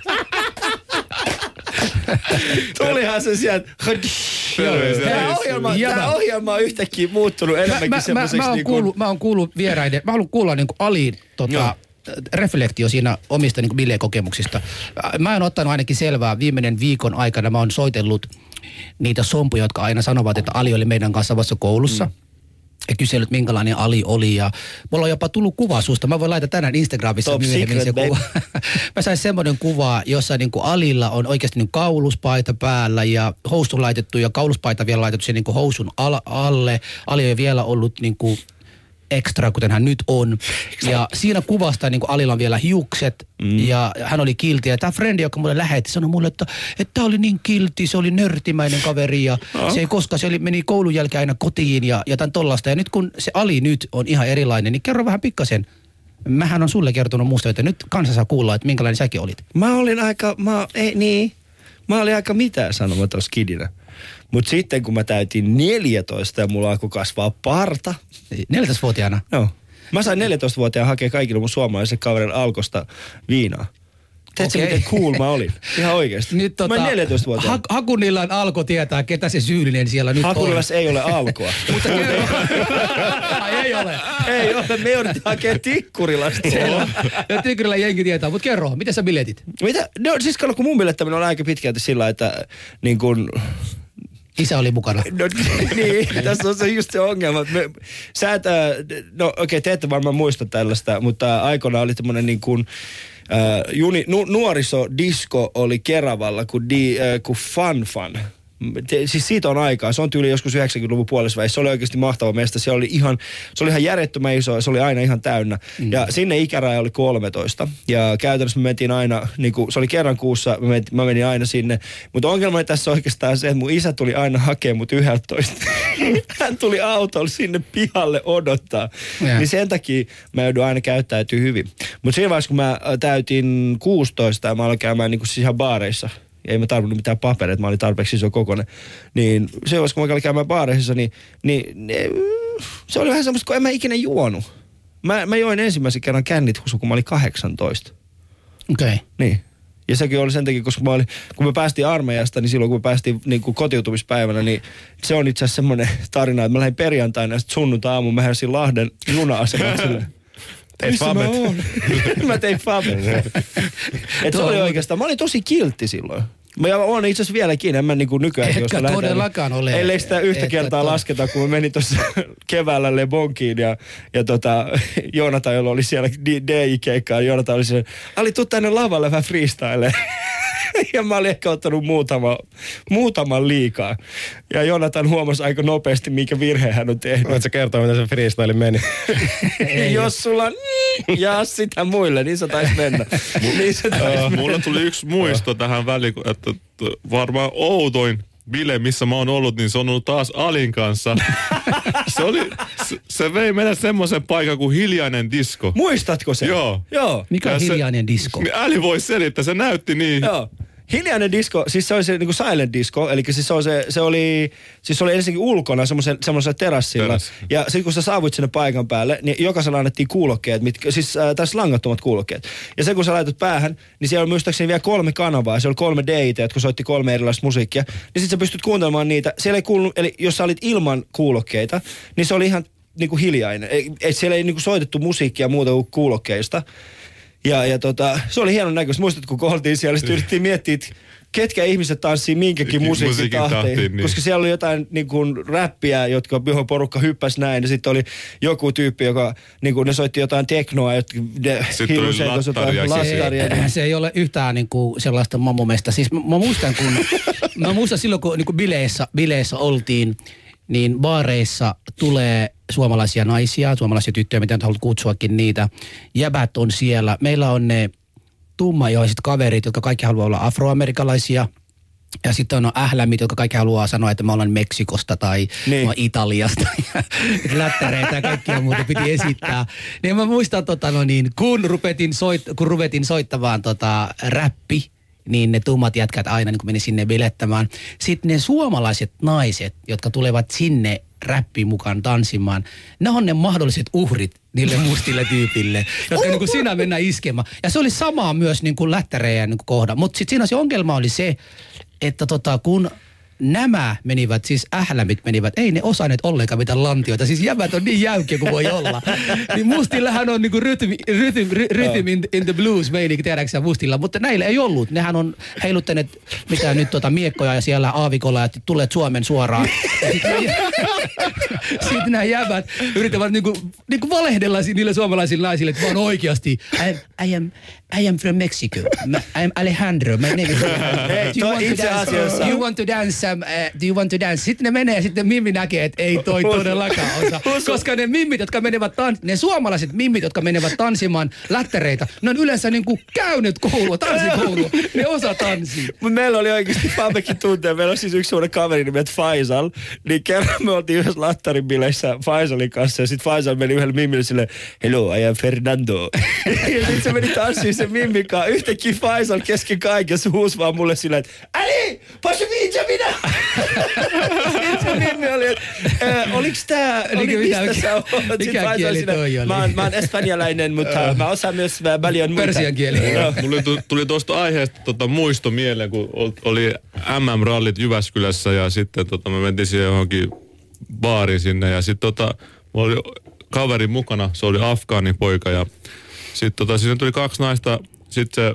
Tulihan se sieltä. Tämä ohjelma, tämä ohjelma on yhtäkkiä muuttunut Mä, enemmänkin mä, mä, semmoiseksi mä, oon niinku... kuullut, mä oon kuullut vieraiden, mä haluan kuulla niin Aliin tota, reflektio siinä omista niin bilekokemuksista. Mä oon ottanut ainakin selvää viimeinen viikon aikana, mä oon soitellut niitä sompuja, jotka aina sanovat, että Ali oli meidän kanssa vasta koulussa. Mm. Ja kysellyt, minkälainen Ali oli. Ja mulla on jopa tullut kuva susta. Mä voin laittaa tänään Instagramissa Top myöhemmin secret, se kuva. Mä sain semmoinen kuva, jossa niin kuin Alilla on oikeasti niin kauluspaita päällä ja housu laitettu ja kauluspaita vielä laitettu sen niin kuin housun al- alle. Ali ei vielä ollut niin kuin extra, kuten hän nyt on. Ja siinä kuvasta niin Alilla on vielä hiukset mm. ja hän oli kilti. Ja tämä frendi, joka mulle lähetti, sanoi mulle, että tämä oli niin kilti, se oli nörtimäinen kaveri ja se ei koskaan, se oli, meni koulun jälkeen aina kotiin ja jotain tollasta. Ja nyt kun se Ali nyt on ihan erilainen, niin kerro vähän pikkasen. Mähän on sulle kertonut muusta, että nyt kansa saa kuulla, että minkälainen säkin olit. Mä olin aika, mä, ei, niin, mä olin aika mitään sanomaton skidinä. Mutta sitten kun mä täytin 14 ja mulla alkoi kasvaa parta, 14-vuotiaana. joo. Mä sain 14-vuotiaan hakea kaikille mun suomalaisen kaverin alkosta viinaa. Tiedätkö, Okei. miten cool mä olin? Ihan oikeesti. Nyt tota, mä olin 14-vuotiaan. ha- Hakunillan alko tietää, ketä se syyllinen siellä nyt Hakulilassa ei ole alkoa. Mutta. Ai ei ole. ei ole, me jouduttiin hakemaan Tikkurilasta. Ja Tigrillä jengi tietää, mutta kerro, miten sä biletit? Mitä? No siis kun mun bilettäminen on aika pitkälti sillä, että niin kun, Isä oli mukana. No niin, tässä on se just se ongelma. Me, sä et, äh, no okei, okay, te ette varmaan muista tällaista, mutta aikoinaan oli tämmöinen niin kuin, äh, juni, nu, nuorisodisko oli Keravalla kuin, di, äh, Fun Fun. Te, siis siitä on aikaa. Se on tyyli joskus 90-luvun puolessa. Se oli oikeasti mahtava mesta. Se oli ihan, se oli ihan järjettömän iso ja se oli aina ihan täynnä. Mm. Ja sinne ikäraja oli 13. Ja käytännössä me mentiin aina, niin kuin, se oli kerran kuussa, mä menin, mä menin aina sinne. Mutta ongelma tässä oikeastaan se, että mun isä tuli aina hakemaan mut 11. Hän tuli autolla sinne pihalle odottaa. Ja. Niin sen takia mä joudun aina käyttäytyy hyvin. Mutta siinä vaiheessa, kun mä täytin 16 ja mä aloin käymään niin kuin siis ihan baareissa, ei mä tarvinnut mitään papereita, mä olin tarpeeksi iso kokonen. Niin se vaiheessa, kun mä käymään baareissa, niin, niin ne, se oli vähän semmoista, kun en mä ikinä juonut. Mä, mä join ensimmäisen kerran kännit husu, kun mä olin 18. Okei. Okay. Niin. Ja sekin oli sen takia, koska mä olin, kun me päästiin armeijasta, niin silloin kun me päästiin niin kuin kotiutumispäivänä, niin se on itse asiassa semmoinen tarina, että mä lähdin perjantaina ja sitten sunnuntai-aamun mä heräsin Lahden juna-asemalle Teit mä fabet. oon? mä tein fabet. Et se oli oikeastaan, mä olin tosi kiltti silloin. Mä oon itse asiassa vieläkin, en mä niinku nykyään. Etkä jos mä lähdetään- todellakaan ole. Ellei sitä yhtä kertaa to- lasketa, kun mä menin tuossa keväällä Le Bonkiin ja, ja tota, Joonatan, jolla oli siellä DJ-keikkaa, Joonatan oli siellä, Ali, tuu tänne lavalle vähän freestyle. ja mä olin ehkä ottanut muutama, muutaman liikaa. Ja Jonathan huomasi aika nopeasti, minkä virheen hän on tehnyt. Voitko sä kertoa, miten se freestyle meni? Jos sulla on jaa sitä muille, niin se taisi mennä. niin se taisi Äh, Mulla tuli yksi muisto tähän väliin, että varmaan oudoin bile, missä mä oon ollut, niin se on ollut taas Alin kanssa. Se, oli, se, se vei meidät semmoisen paikan kuin hiljainen disko. Muistatko sen? Joo. Joo. Mikä on Ja se- hiljainen disko? Niin Ali voi selittää, se näytti niin. Joo. Hiljainen disco, siis se oli se niinku silent disco, eli siis se, on se, se oli, siis se oli ensinnäkin ulkona semmoisen, semmoisella terassilla. Terassi. Ja sitten kun sä saavuit sinne paikan päälle, niin jokaisella annettiin kuulokkeet, mitkä, siis äh, tässä langattomat kuulokkeet. Ja se kun sä laitat päähän, niin siellä oli muistaakseni vielä kolme kanavaa, siellä oli kolme DJtä, jotka soitti kolme erilaista musiikkia. Niin sit sä pystyt kuuntelemaan niitä. Siellä ei kuulu, eli jos sä olit ilman kuulokkeita, niin se oli ihan niinku hiljainen. Ei, siellä ei niinku soitettu musiikkia muuta kuin kuulokkeista. Ja, ja tota, se oli hienon näköistä. Muistatko, kun oltiin siellä, sitten yritettiin miettiä, että ketkä ihmiset tanssii minkäkin Ki- musiikin musiikin tahtiin. tahtiin, niin. Koska siellä oli jotain niin kuin räppiä, jotka johon porukka hyppäsi näin. Ja sitten oli joku tyyppi, joka niin kuin ne soitti jotain teknoa, jotka ne Sitten kanssa jotain lattaria Se, lattaria. niin- se ei ole yhtään niin kuin sellaista mammomesta. Siis mä, mä muistan, kun, mä muistan silloin, kun niin kuin bileissä, bileissä oltiin, niin baareissa tulee suomalaisia naisia, suomalaisia tyttöjä, mitä nyt haluat kutsuakin niitä. Jäbät on siellä. Meillä on ne tummajoiset kaverit, jotka kaikki haluaa olla afroamerikalaisia. Ja sitten on ählämit, jotka kaikki haluaa sanoa, että mä olen Meksikosta tai Niin. mä Italiasta. Lättäreitä ja kaikkia muuta piti esittää. Niin mä muistan, tota, no niin, kun, rupetin soit, kun ruvetin soittamaan tota, räppi, niin ne tummat jätkät aina niin kun meni sinne bilettämään. Sitten ne suomalaiset naiset, jotka tulevat sinne räppiin mukaan tanssimaan, ne on ne mahdolliset uhrit niille mustille tyypille, jotka niin sinä mennään iskemään. Ja se oli samaa myös niin kuin niin kohda. Mutta sitten siinä se ongelma oli se, että tota, kun nämä menivät, siis ählämit menivät, ei ne osanneet ollenkaan mitään lantioita. Siis jäbät on niin jäykkiä kuin voi olla. niin mustillähän on niinku rhythm, rhythm, ry- rhythm in, in the blues meininki, tiedäksä mustilla. Mutta näillä ei ollut. Nehän on heiluttaneet mitä nyt tota miekkoja ja siellä aavikolla ja tulet Suomen suoraan. Sitten nämä jäbät yrittävät niinku, niinku valehdella niille suomalaisille naisille, että mä oon oikeasti, I am, I am, I am from Mexico. I am Alejandro. My name is Alejandro. Hei, Do you toi want to itse asiassa- Do you want to dance some, uh, do you want to dance? Sitten ne menee ja sitten Mimmi näkee, että ei toi todellakaan osa. Koska ne mimmit, jotka menevät tans- ne suomalaiset mimmit, jotka menevät tanssimaan lättäreitä, ne on yleensä niinku käynyt koulua, tanssikoulua. Ne osaa tanssia. Mutta meillä oli oikeasti Fabekin tunteja. Meillä on siis yksi sellainen kaveri nimeltä Faisal. Niin kerran me oltiin yhdessä lattarin bileissä Faisalin kanssa. Ja sitten Faisal meni yhdelle mimmille silleen, hello, I am Fernando. ja sitten se meni tanssiin sen mimmin kanssa. Yhtäkkiä Faisal kesken kaiken se huusi vaan mulle silleen, että Ali, pasu viitse minä! Sitten se mimmi oli, että äh, oliks tää, oli, Mikä- mistä mikä- sä oot? mikä kieli silleen, toi oli? Mä oon, mä oon espanjalainen, mutta mä osaan myös paljon muita. Persian kieli. Mulle tu- tuli tuosta aiheesta tota muisto mieleen, kun ol- oli MM-rallit Jyväskylässä ja sitten tota, me mentiin siihen johonkin baariin sinne ja sitten tota, mulla oli kaveri mukana, se oli afgaanin poika ja sitten tota, sinne tuli kaksi naista, sitten se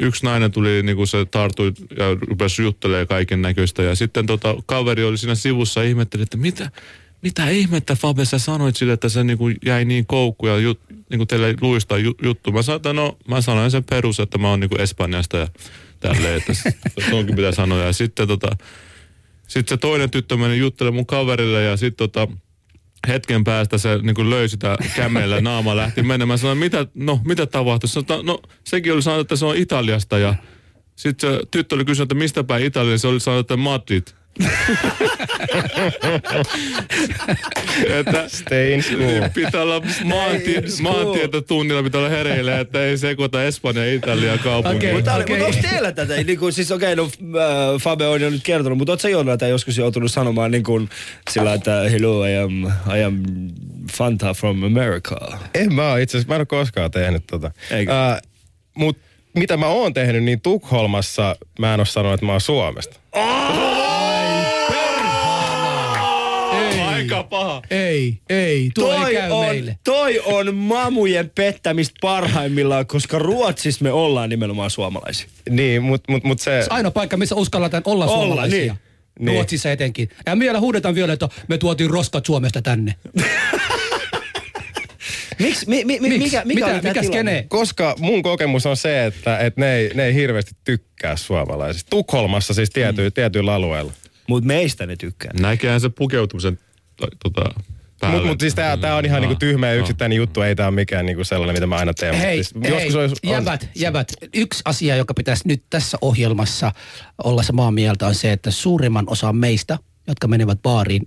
yksi nainen tuli, niin kuin se tartui ja rupesi juttelemaan kaiken näköistä ja sitten tota, kaveri oli siinä sivussa ja ihmetteli, että mitä, mitä ihmettä Fabe sä sanoit sille, että se niinku jäi niin koukku ja jut, niinku teille luistaa ju, juttu. Mä sanoin, että no, mä sanoin sen perus, että mä oon niinku Espanjasta ja tälleen, että s- tuonkin pitää sanoa. Ja sitten tota, sit se toinen tyttö meni juttelemaan mun kaverille ja sitten tota, hetken päästä se niin löi sitä kämellä, naama lähti menemään. Sanoin, mitä, no, mitä tapahtui? Sanoin, no, sekin oli sanonut, että se on Italiasta ja sitten se tyttö oli kysynyt, että mistä päin Italia, se oli sanonut, että Madrid. että Stay in school. pitää olla maantie, maantietotunnilla, pitää olla hereillä, että ei sekoita Espanja ja Italia kaupunkiin. Okei. Mutta okay. onko teillä tätä? Niin kuin, siis okei, okay, no äh, Fabe on jo nyt kertonut, mutta ootko sä Joona joskus joutunut sanomaan niin kuin sillä, että hello, I am, I am Fanta from America. En mä oo itse asiassa, mä en ole koskaan tehnyt tota. Eikö? Ää, mut mitä mä oon tehnyt, niin Tukholmassa mä en oo sanonut, että mä oon Suomesta. Aika aika paha. Ei, ei, tuo ei Toi käy on, meille. toi on mamujen pettämistä parhaimmillaan, koska Ruotsissa me ollaan nimenomaan suomalaisia. Niin, mutta mut, mut se... Se aina paikka, missä uskalletaan olla, Olla, suomalaisia. niin. Niin. Ruotsissa etenkin. Ja vielä huudetaan vielä, että me tuotiin roskat Suomesta tänne. Miks, mi, mi, mi, Miksi? mikä, mikä, Mitä- mikä skene? Koska mun kokemus on se, että, että ne, ei, ne ei hirveästi tykkää suomalaisista. Tukholmassa siis tiety, mm. tietyillä alueilla. Mut meistä ne tykkää. Näkehän se pukeutumisen tota, päälle. Mutta mut siis tää, tää on ihan niinku tyhmä ja yksittäinen juttu. Ei tää ole mikään niinku sellainen, mitä mä aina teen. Hei, siis hei joskus olisi, on, jävät, jävät. Yksi asia, joka pitäisi nyt tässä ohjelmassa olla samaa mieltä, on se, että suurimman osan meistä, jotka menevät baariin,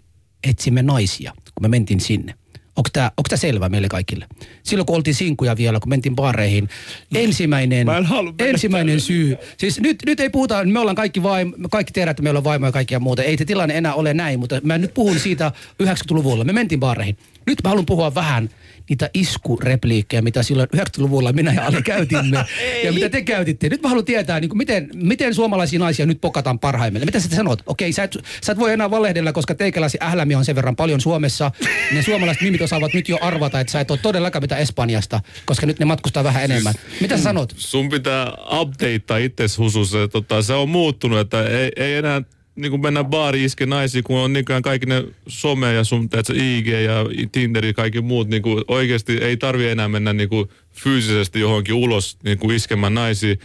etsimme naisia, kun me mentiin sinne. Onko tämä onko tää selvä meille kaikille? Silloin kun oltiin sinkuja vielä, kun mentiin baareihin, ensimmäinen, Mä en ensimmäinen syy. Siis nyt, nyt ei puhuta, me ollaan kaikki vaimo, kaikki tiedät, että meillä on vaimoja ja kaikkia muuta. Ei se tilanne enää ole näin, mutta mä nyt puhun siitä 90-luvulla. Me mentiin baareihin. Nyt mä haluan puhua vähän niitä iskurepliikkejä, mitä silloin 90-luvulla minä ja Ali käytimme. ja mitä te käytitte. Nyt mä haluan tietää, niin kuin miten, miten suomalaisia naisia nyt pokataan parhaimmille. Mitä sä sanot? Okei, sä et, sä et voi enää valehdella, koska teikäläsi ählämiä on sen verran paljon Suomessa. Ne suomalaiset mimit osaavat nyt jo arvata, että sä et ole todellakaan mitä Espanjasta, koska nyt ne matkustaa vähän enemmän. Mitä sä sanot? Sun pitää updatea itses husus, tota, se on muuttunut, että ei, ei enää niin kuin mennä baariin iske naisia, kun on nykyään kaikki ne some ja sun teetkö, IG ja Tinder ja kaikki muut, niin kuin oikeasti ei tarvi enää mennä niin kuin fyysisesti johonkin ulos niin kuin iskemään naisia.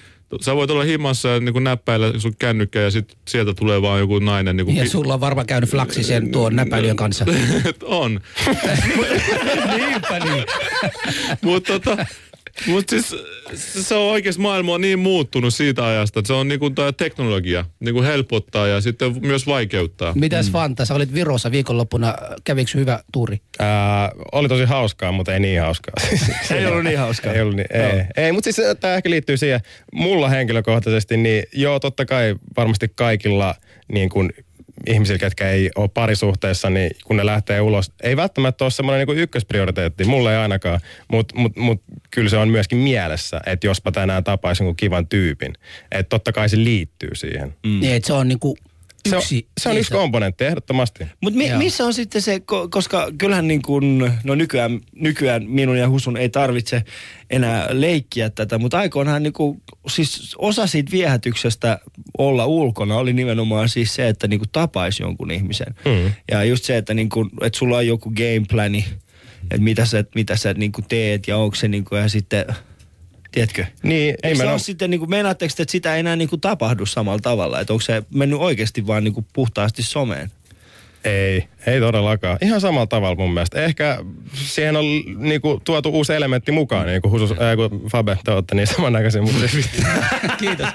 Sä voit olla himassa ja niin kuin näppäillä sun kännykkä ja sit sieltä tulee vaan joku nainen. Niin kuin Ja sulla on varmaan käynyt flaksi sen tuon näpäilijän kanssa. on. Niinpä niin. Mutta tota, mut siis se- se on oikeasti maailma on niin muuttunut siitä ajasta, että se on niinku tää teknologia niinku helpottaa ja sitten myös vaikeuttaa. Mitäs Fanta, sä olit Virossa viikonloppuna, kävikö hyvä tuuri? ää, oli tosi hauskaa, mutta ei niin hauskaa. Ei ollut niin hauskaa. Ei ollut niin, ei. ei mutta siis tämä ehkä liittyy siihen, mulla henkilökohtaisesti, niin joo, totta kai varmasti kaikilla niin kuin ihmisillä, ketkä ei ole parisuhteessa, niin kun ne lähtee ulos, ei välttämättä ole semmoinen niin ykkösprioriteetti, mulla ei ainakaan, mutta mut, mut, kyllä se on myöskin mielessä, että jospa tänään tapaisin kivan tyypin. Että totta kai se liittyy siihen. Mm. Niin, että se on niinku Se on, yksi. se on yksi komponentti, ehdottomasti. Mutta mi- missä on sitten se, ko- koska kyllähän niin kuin, no nykyään, nykyään minun ja Husun ei tarvitse enää leikkiä tätä, mutta aikoinaan niin kuin, siis osa siitä viehätyksestä olla ulkona oli nimenomaan siis se, että niin kuin tapaisi jonkun ihmisen. Mm. Ja just se, että, niin kuin, että sulla on joku gameplani, että mitä sä, mitä sä niin kuin teet ja onko se niin kuin, ja sitten, tiedätkö? Niin, Eikö se nimenomaan. ole sitten, niin kuin, meinaatteko te, että sitä ei enää niin kuin, tapahdu samalla tavalla? Että onko se mennyt oikeasti vaan niin kuin, puhtaasti someen? Ei, ei todellakaan. Ihan samalla tavalla mun mielestä. Ehkä siihen on niinku, tuotu uusi elementti mukaan, niin kuin, Husus, äh, kun Fabe, te olette niin samannäköisiä, mutta siis Kiitos.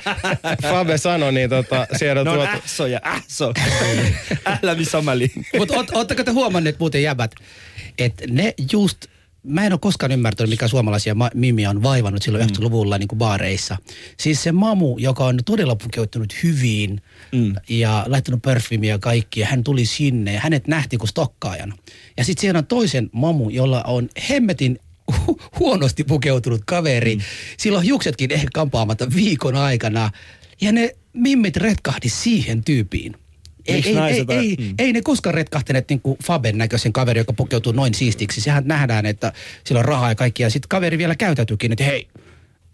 Fabe sanoi, niin tota, siellä on No tuotu... ässo ja ässo. Älämi samali. Mutta ootteko te huomanneet muuten jäbät, että ne just, mä en ole koskaan ymmärtänyt, mikä suomalaisia ma- mimiä on vaivannut silloin 90-luvulla niin kuin baareissa. Siis se mamu, joka on todella pukeutunut hyvin mm. ja laittanut parfymia ja kaikki, ja hän tuli sinne ja hänet nähtiin kuin stokkaajana. Ja sitten siellä on toisen mamu, jolla on hemmetin hu- huonosti pukeutunut kaveri. Mm. Sillä on hiuksetkin ehkä kampaamatta viikon aikana. Ja ne mimmit retkahdi siihen tyypiin. Ei, ei, ei, ei, mm. ei ne koskaan retkahtaneet niin kuin Faben näköisen kaveri, joka pukeutuu noin siistiksi. Sehän nähdään, että sillä on rahaa ja kaikki. Ja sitten kaveri vielä käytäytyykin, että hei,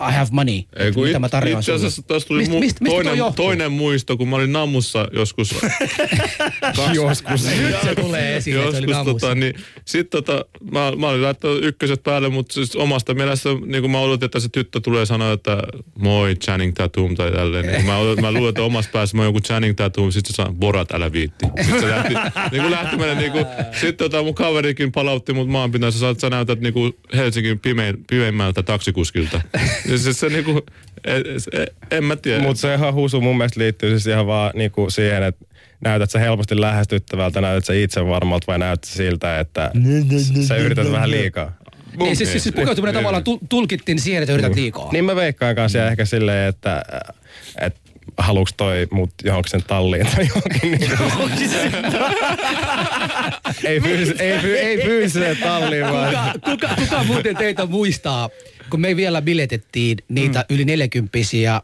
I have money. Ei, kun Mitä mä tarjoan itse asiassa tuossa tuli Mist, mu- mist, mistä toi toinen, toinen muisto, kun mä olin Nammussa joskus. Joskus. Nyt se tulee esiin, että se oli joskus tota, niin, sit tota, mä, mä olin laittanut ykköset päälle, mutta siis omasta mielestä niin kun mä odotin, että se tyttö tulee sanoa, että moi Channing Tatum tai tälleen. Niin, mä, odotin, mä luulen, että omassa päässä mä oon joku Channing Tatum, sit se sanoo, Borat älä viitti. Sitten se lähti, niin kuin lähti mennä, niin kuin, sit tota, mun kaverikin palautti mut maanpintaan, sä, sä näytät niin kuin Helsingin pimein, pimeimmältä taksikuskilta. Siis se niin kuin, e, e, en mä tiedä. Mutta se ihan husu mun mielestä liittyy siis ihan vaan niinku siihen, että näytät sä helposti lähestyttävältä, näytät sä itse varmalta vai näytät sä siltä, että sä yrität vähän liikaa. Niin, siis, siis, siis pukeutuminen Niin. tavallaan tu- tulkittiin siihen, että yrität liikaa. Niin mä veikkaan kanssa ja ehkä silleen, että, että haluuks toi mut johonkin talliin tai johonkin niin ei fyysiseen ei, fy, ei fyysiseen talliin vaan. Kuka, kuka, kuka muuten teitä muistaa, kun me vielä biletettiin niitä mm. yli neljäkymppisiä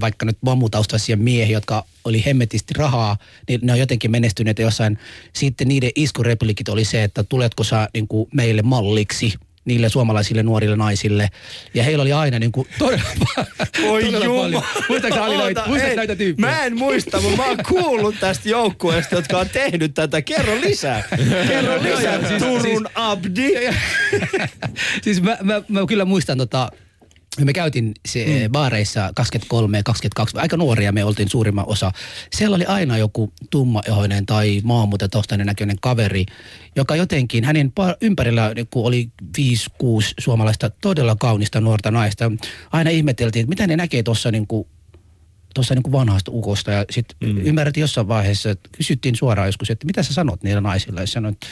vaikka nyt mammutaustaisia miehiä, jotka oli hemmetisti rahaa, niin ne on jotenkin menestyneet jossain. Sitten niiden iskurepliikit oli se, että tuletko sä niin kuin meille malliksi niille suomalaisille nuorille naisille. Ja heillä oli aina niin kuin todella, Oi todella paljon. Muistatko Ali, näitä, Oota, muistatko näitä tyyppejä? Mä en muista, mutta mä oon kuullut tästä joukkueesta, jotka on tehnyt tätä. Kerro lisää. Kerro lisää. Siis- Turun siis- Abdi. siis mä, mä, mä kyllä muistan tota, me käytiin se mm. baareissa 23 ja 22, aika nuoria me oltiin suurimman osa. Siellä oli aina joku tummaehoinen tai maahanmuuttajataustainen näköinen kaveri, joka jotenkin, hänen ympärillä kun oli 5-6 suomalaista todella kaunista nuorta naista. Aina ihmeteltiin, että mitä ne näkee tuossa niin kuin tuossa niin vanhasta ukosta ja sitten mm. ymmärrettiin jossain vaiheessa, että kysyttiin suoraan joskus, että mitä sä sanot niillä naisilla ja sanoit, että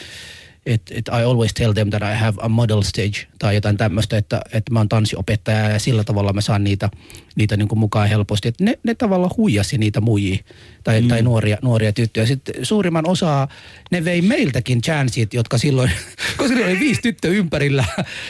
et I always tell them that I have a model stage tai jotain tämmöistä, että, että mä oon tanssiopettaja ja sillä tavalla mä saan niitä, niitä niin kuin mukaan helposti. Että ne, ne tavallaan huijasi niitä muijia tai, mm. tai nuoria, nuoria tyttöjä. Sitten suurimman osaa ne vei meiltäkin chanssit, jotka silloin, koska silloin oli viisi tyttöä ympärillä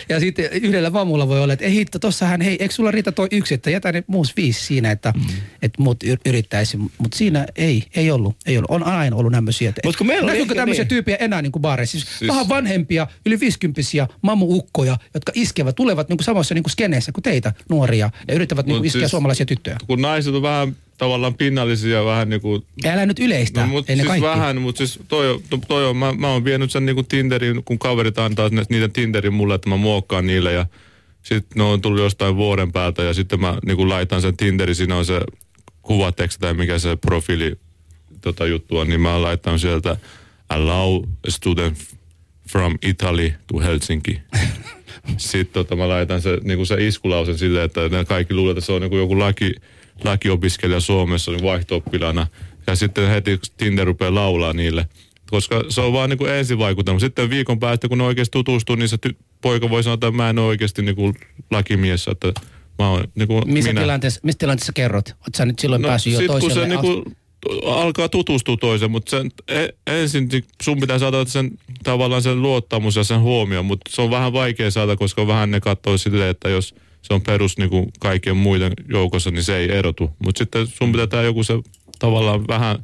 ja sitten yhdellä vamulla voi olla, että ei hitto, tossahan hei, eikö sulla riitä toi yksi, että jätä ne muus viisi siinä, että, mm. että muut yr- yrittäisi. Mutta siinä ei, ei ollut, ei ollut. On aina ollut tämmöisiä. että- Mut kun meillä Näkyykö tämmöisiä niin. tyyppiä enää niin kuin baareissa? Siis, siis vähän vanhempia, yli 50 mamuukkoja, jotka iskevät, tulevat niin kuin samassa niin kuin skeneissä kuin teitä nuoria ja yrittävät niin kuin Mut iskeä siis- suomalaisia tyttöjä. Kun naiset on vähän tavallaan pinnallisia, vähän niin kuin Älä nyt yleistä, No, mut siis kaikki. vähän, mutta siis toi, toi on, mä, mä oon vienyt sen niinku Tinderin, kun kaverit antaa niitä Tinderin mulle, että mä muokkaan niille ja sitten ne on tullut jostain vuoden päältä ja sitten mä niinku laitan sen Tinderin, siinä on se kuvateksti tai mikä se profiili tota juttu on, niin mä oon laittanut sieltä allow a student from Italy to Helsinki. Sitten tota, mä laitan se, niinku se iskulausen silleen, että ne kaikki luulee, että se on niinku joku laki, lakiopiskelija Suomessa niin vaihto Ja sitten heti Tinder rupeaa laulaa niille. Koska se on vaan niinku ensivaikutelma. Sitten viikon päästä, kun ne oikeasti tutustuu, niin se ty- poika voi sanoa, että mä en ole oikeasti niinku lakimies, että mä oon niinku Missä minä. tilanteessa, missä tilanteessa kerrot? Oletko sä nyt silloin No, päässyt jo sit kun toiselle? se ast- niinku alkaa tutustua toiseen, mutta sen, e, ensin sun pitää saada sen tavallaan sen luottamus ja sen huomioon, mutta se on vähän vaikea saada, koska vähän ne katsoo silleen, että jos se on perus niinku kaikkien muiden joukossa, niin se ei erotu. Mutta sitten sun pitää tää joku se tavallaan vähän,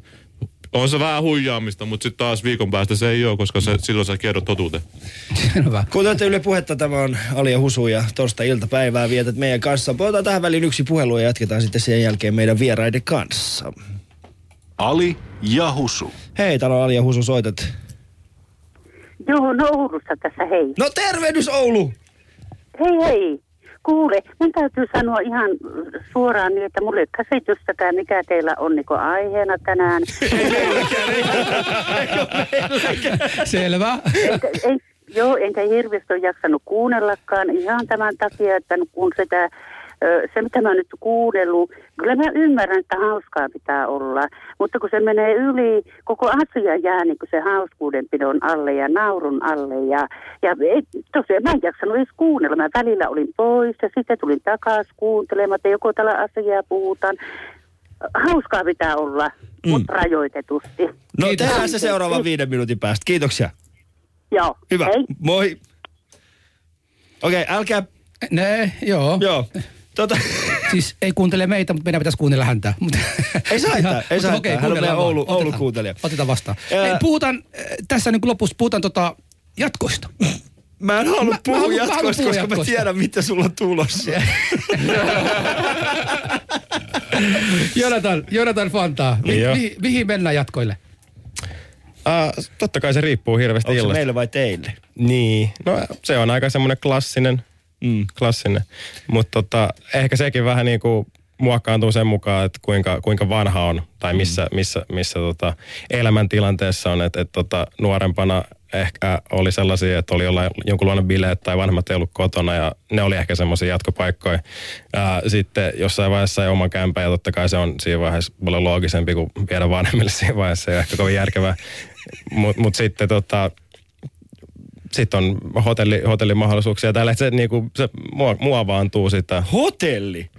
on se vähän huijaamista, mutta sitten taas viikon päästä se ei ole, koska se, silloin sä kerrot totuuden. Hyvä. Kuuntelette Yle Puhetta, tämä on Ali ja Husu ja torstai-iltapäivää vietät meidän kanssa. Otetaan tähän väliin yksi puhelu ja jatketaan sitten sen jälkeen meidän vieraiden kanssa. Ali ja Husu. Hei, täällä on Ali ja Husu, soitat. Joo, no Oulusta tässä hei. No tervehdys Oulu! Hei hei. Kuule, mun täytyy sanoa ihan suoraan niin, että mulle ei käsitystäkään, mikä teillä on niin aiheena tänään. Selvä. enkä, en, joo, enkä hirveästi ole jaksanut kuunnellakaan ihan tämän takia, että kun sitä, se mitä mä nyt kuunnellut, kyllä mä ymmärrän, että hauskaa pitää olla, mutta kun se menee yli, koko asia jää niin kuin se hauskuudenpidon alle ja naurun alle ja, ja ei, tosiaan mä en jaksanut edes kuunnella, mä välillä olin pois ja sitten tulin takaisin kuuntelemaan, että joko tällä asiaa puhutaan. Hauskaa pitää olla, mm. mutta rajoitetusti. No Kiitos. tehdään se seuraavan viiden minuutin päästä. Kiitoksia. Joo, Hyvä. hei. Moi. Okei, okay, älkää... Ne, joo. Joo. Tota, Siis ei kuuntele meitä, mutta meidän pitäisi kuunnella häntä. Mutta- Ei se haittaa, Ihan- ei haittaa. okei, Hän on meidän. Oulu- Otetaan- Oulu-kuuntelija. Otetaan vastaan. Ja- Ei, puhutaan, äh, tässä niin lopussa puhutaan tota jatkoista. mä en halua Mä- mä puhua mä jatkoista, puhua koska mä jatkoista. tiedän, mitä sulla on tulossa. Jonathan, Jonathan Fantaa, mi, Joo. mi, mihin mennään jatkoille? Uh, totta kai se riippuu hirveästi Onko se illasta. meille vai teille? Niin, no se on aika semmoinen klassinen, Mm. klassinen. Mutta tota, ehkä sekin vähän niin kuin muokkaantuu sen mukaan, että kuinka, kuinka vanha on tai missä, missä, missä tota elämäntilanteessa on. Että et tota, nuorempana ehkä oli sellaisia, että oli jollain jonkunlainen bileet tai vanhemmat ei ollut kotona ja ne oli ehkä semmoisia jatkopaikkoja. Ää, sitten jossain vaiheessa sai oman kämpän ja totta kai se on siinä vaiheessa paljon loogisempi kuin viedä vanhemmille siinä vaiheessa. Ei ole ehkä kovin järkevää. Mutta mut sitten tota, sitten on hotelli, hotellimahdollisuuksia. Tällä se, niinku, se mua, muovaantuu sitä. Hotelli.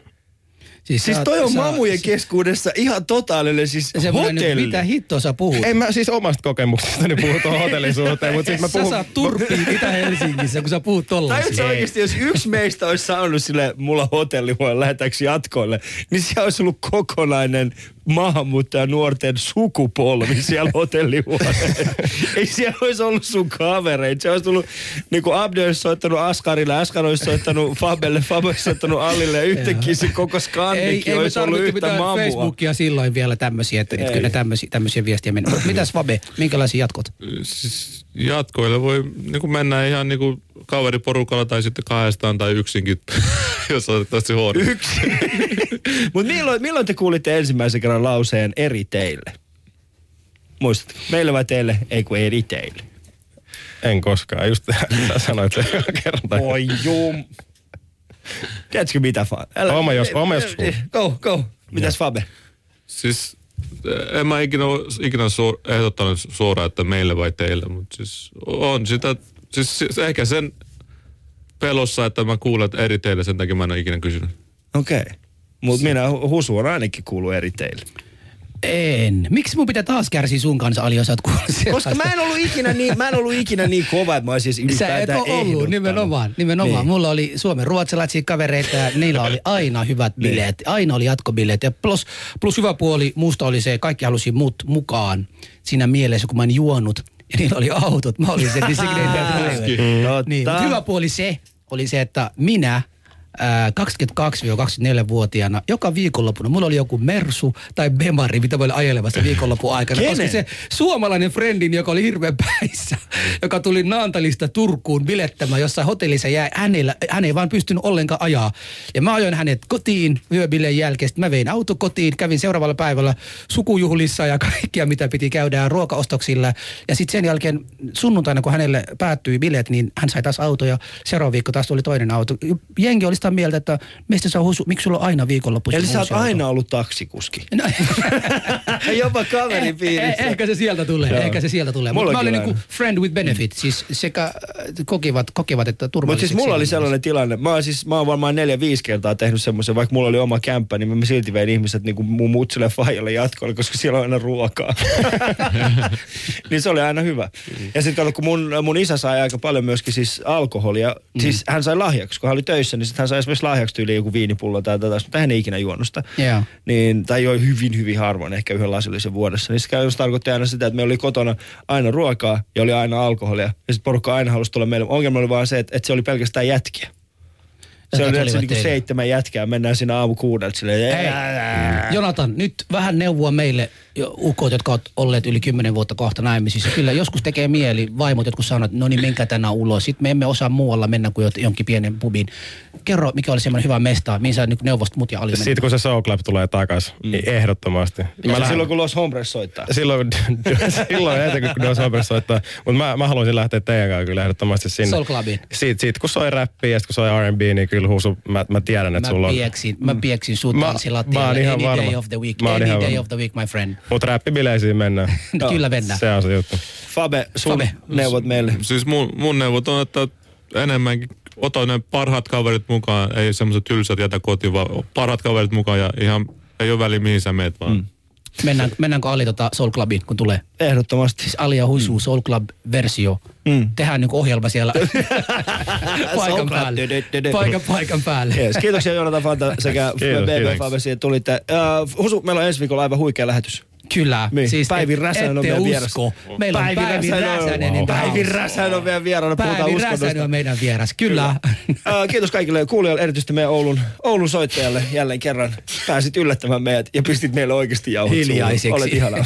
Siis, Siis sä- toi on sä- mamujen keskuudessa ihan totaalinen siis hotelli. mitä hittoa sä puhut? En mä siis omasta kokemuksestani puhu tuon hotellin suhteen, mutta siis mä Sä puhun... saat turppiin Itä-Helsingissä, kun sä puhut Tai tollasia. se oikeasti, jos yksi meistä olisi saanut sille, mulla hotelli, voi lähetäänkö jatkoille, niin siellä olisi ollut kokonainen maahanmuuttaja nuorten sukupolvi siellä hotellihuoneessa. Ei siellä olisi ollut sun kavereita. Se olisi tullut, niin kuin Abde olisi soittanut Askarille, Askar olisi soittanut Fabelle, Fab olisi soittanut Allille ja yhtäkkiä se koko ei, Skandikin ei olisi ollut tarvittu yhtä mamua. Facebookia silloin vielä tämmöisiä, että, että Ei. kyllä tämmöisiä, tämmöisiä viestiä. Mut Mitäs Fabe, minkälaisia jatkot? Siis jatkoille voi niin kuin mennä ihan niin kuin kaveriporukalla tai sitten kahdestaan tai yksinkin, jos otettaisiin huomioon. Yksi. Mutta milloin, milloin te kuulitte ensimmäisen kerran lauseen eri teille? Muistatko? Meille vai teille? Ei kun eri teille. En koskaan, just sä sanoit sen kerran. tai- Oi jum. Tiedätkö mitä, Fa? Älä, Oma jos- oma kuullut. Go, go. Mitäs Fabe? Siis en mä ikinä, ikinä suor, ehdottanut suoraan, että meille vai teille, mutta siis on sitä, siis, siis ehkä sen pelossa, että mä kuulen että eri teille, sen takia mä en ole ikinä kysynyt. Okei. Okay. Mutta minä Hu- Husu on ainakin kuullut eri teille. En. Miksi mun pitää taas kärsiä sun kanssa, Ali, jos sä oot Koska mä en ollut ikinä niin, mä en ollut ikinä niin kova, että mä olisin siis Sä et ole ollut, nimenomaan. nimenomaan. Niin. Mulla oli Suomen ruotsalaisia kavereita ja niillä oli aina hyvät Niin. bileet. Aina oli jatkobileet. Ja plus, plus hyvä puoli musta oli se, kaikki halusi mut mukaan siinä mielessä, kun mä en juonut. Ja niillä oli autot. Mä olin se designated driver. Totta. Niin, hyvä puoli se oli se, että minä 22-24-vuotiaana joka viikonloppuna, mulla oli joku Mersu tai Bemari, mitä mä olin ajelemassa viikonlopun aikana. Kenen? Koska se suomalainen friendini, joka oli hirveän päissä, joka tuli Naantalista Turkuun bilettämään jossain hotellissa jäi hänellä, hän ei vaan pystynyt ollenkaan ajaa. Ja mä ajoin hänet kotiin yöbileen jälkeen. Sitten mä vein auto kotiin, kävin seuraavalla päivällä sukujuhlissa ja kaikkia, mitä piti käydä ruokaostoksilla. Ja sitten sen jälkeen sunnuntaina, kun hänelle päättyi bileet, niin hän sai taas auto ja seuraava viikko taas tuli toinen auto. Jengi oli sitä mieltä, että mistä sä husu, miksi sulla on aina viikonloppuisin Eli sä oot aina ollut taksikuski. No, Jopa kaverin Eh, piirissä. eh, ehkä se sieltä tulee, Joo. ehkä se sieltä tulee. Mutta Mullakin mä olin niinku friend with benefit, siis sekä äh, kokivat, kokivat että Mutta turvalliseksi. siis mulla oli sellainen tilanne, mä oon siis, mä oon varmaan neljä, viisi kertaa tehnyt semmoisen, vaikka mulla oli oma kämppä, niin mä silti vein ihmiset niin kuin mun mutsille ja faijalle jatkoille, koska siellä on aina ruokaa. niin se oli aina hyvä. Ja sitten kun mun, mun isä sai aika paljon myöskin siis alkoholia, mm. siis hän sai lahjaksi, kun hän oli töissä, niin sitten hän sai esimerkiksi lahjaksi tyyliin joku viinipullo tai tätä, mutta hän ei ikinä juonut sitä. Joo. Niin, tai joi hyvin, hyvin harvoin, ehkä yhden lasillisen vuodessa. Niin se käytännössä tarkoitti aina sitä, että meillä oli kotona aina ruokaa ja oli aina alkoholia. Ja sitten porukka aina halusi tulla meille. Ongelma oli vaan se, että, että se oli pelkästään jätkiä. Se oli, se niinku seitsemän jätkää, mennään siinä aamu kuudelta silleen. Jonathan, nyt vähän neuvoa meille ukot, jotka ovat olleet yli kymmenen vuotta kohta naimisissa. Kyllä joskus tekee mieli, vaimot jotkut sanoo, että no niin menkää tänään ulos. Sitten me emme osaa muualla mennä kuin jonkin pienen pubin. Kerro, mikä oli semmoinen hyvä mesta, mihin sä nyt neuvost mut ja Ali mennä. Sitten kun se Soul Club tulee takas, mm. niin ehdottomasti. Mä lähden- silloin kun Los Hombres soittaa. silloin, silloin etenkin kun Dos Hombres soittaa. Mutta mä, mä haluaisin lähteä teidän kanssa kyllä ehdottomasti sinne. Soul Clubiin. Siitä, siitä kun soi räppiä ja sit kun soi R&B, niin kyllä huusu, mä, mä tiedän, että Mä sulla on. pieksin, mä pieksin sut Mä- tanssilattialle mä oon ihan any varma. day of the week. Mä Any day of the week, my friend. Mutta räppibileisiin mennään. Kyllä mennään. Se on se juttu. Fabe, sun Fabe. neuvot meille. Siis mun, mun neuvot on, että enemmänkin ota ne parhaat kaverit mukaan, ei semmoiset tylsät jätä kotiin, vaan parhaat kaverit mukaan ja ihan ei ole väliä mihin sä meet vaan. Mm. Mennään, mennäänkö Ali tota Soul Clubiin, kun tulee? Ehdottomasti. Siis Ali ja Husu mm. Soul Club-versio. Mm. Tehdään niin ohjelma siellä paikan päälle. Paikan, paikan päälle. Yes. Kiitoksia Jonathan Fanta sekä BB. Fabe siitä tulitte. Uh, Husu, meillä on ensi viikolla aivan huikea lähetys. Kyllä. Niin, Siis Päivi Räsänen on meidän vieras. Meillä on Päivi Räsänen. the Päivi. Räsänen on meidän. Puhutaan Päivi Räsänen on meidän vieras. Kyllä. Uh, kiitos kaikille kuulijoille, erityisesti meidän Oulun, Oulun soittajalle jälleen kerran. Pääsit yllättämään meidät ja pistit meille oikeasti jauhot. Hiljaiseksi. Olet ihana.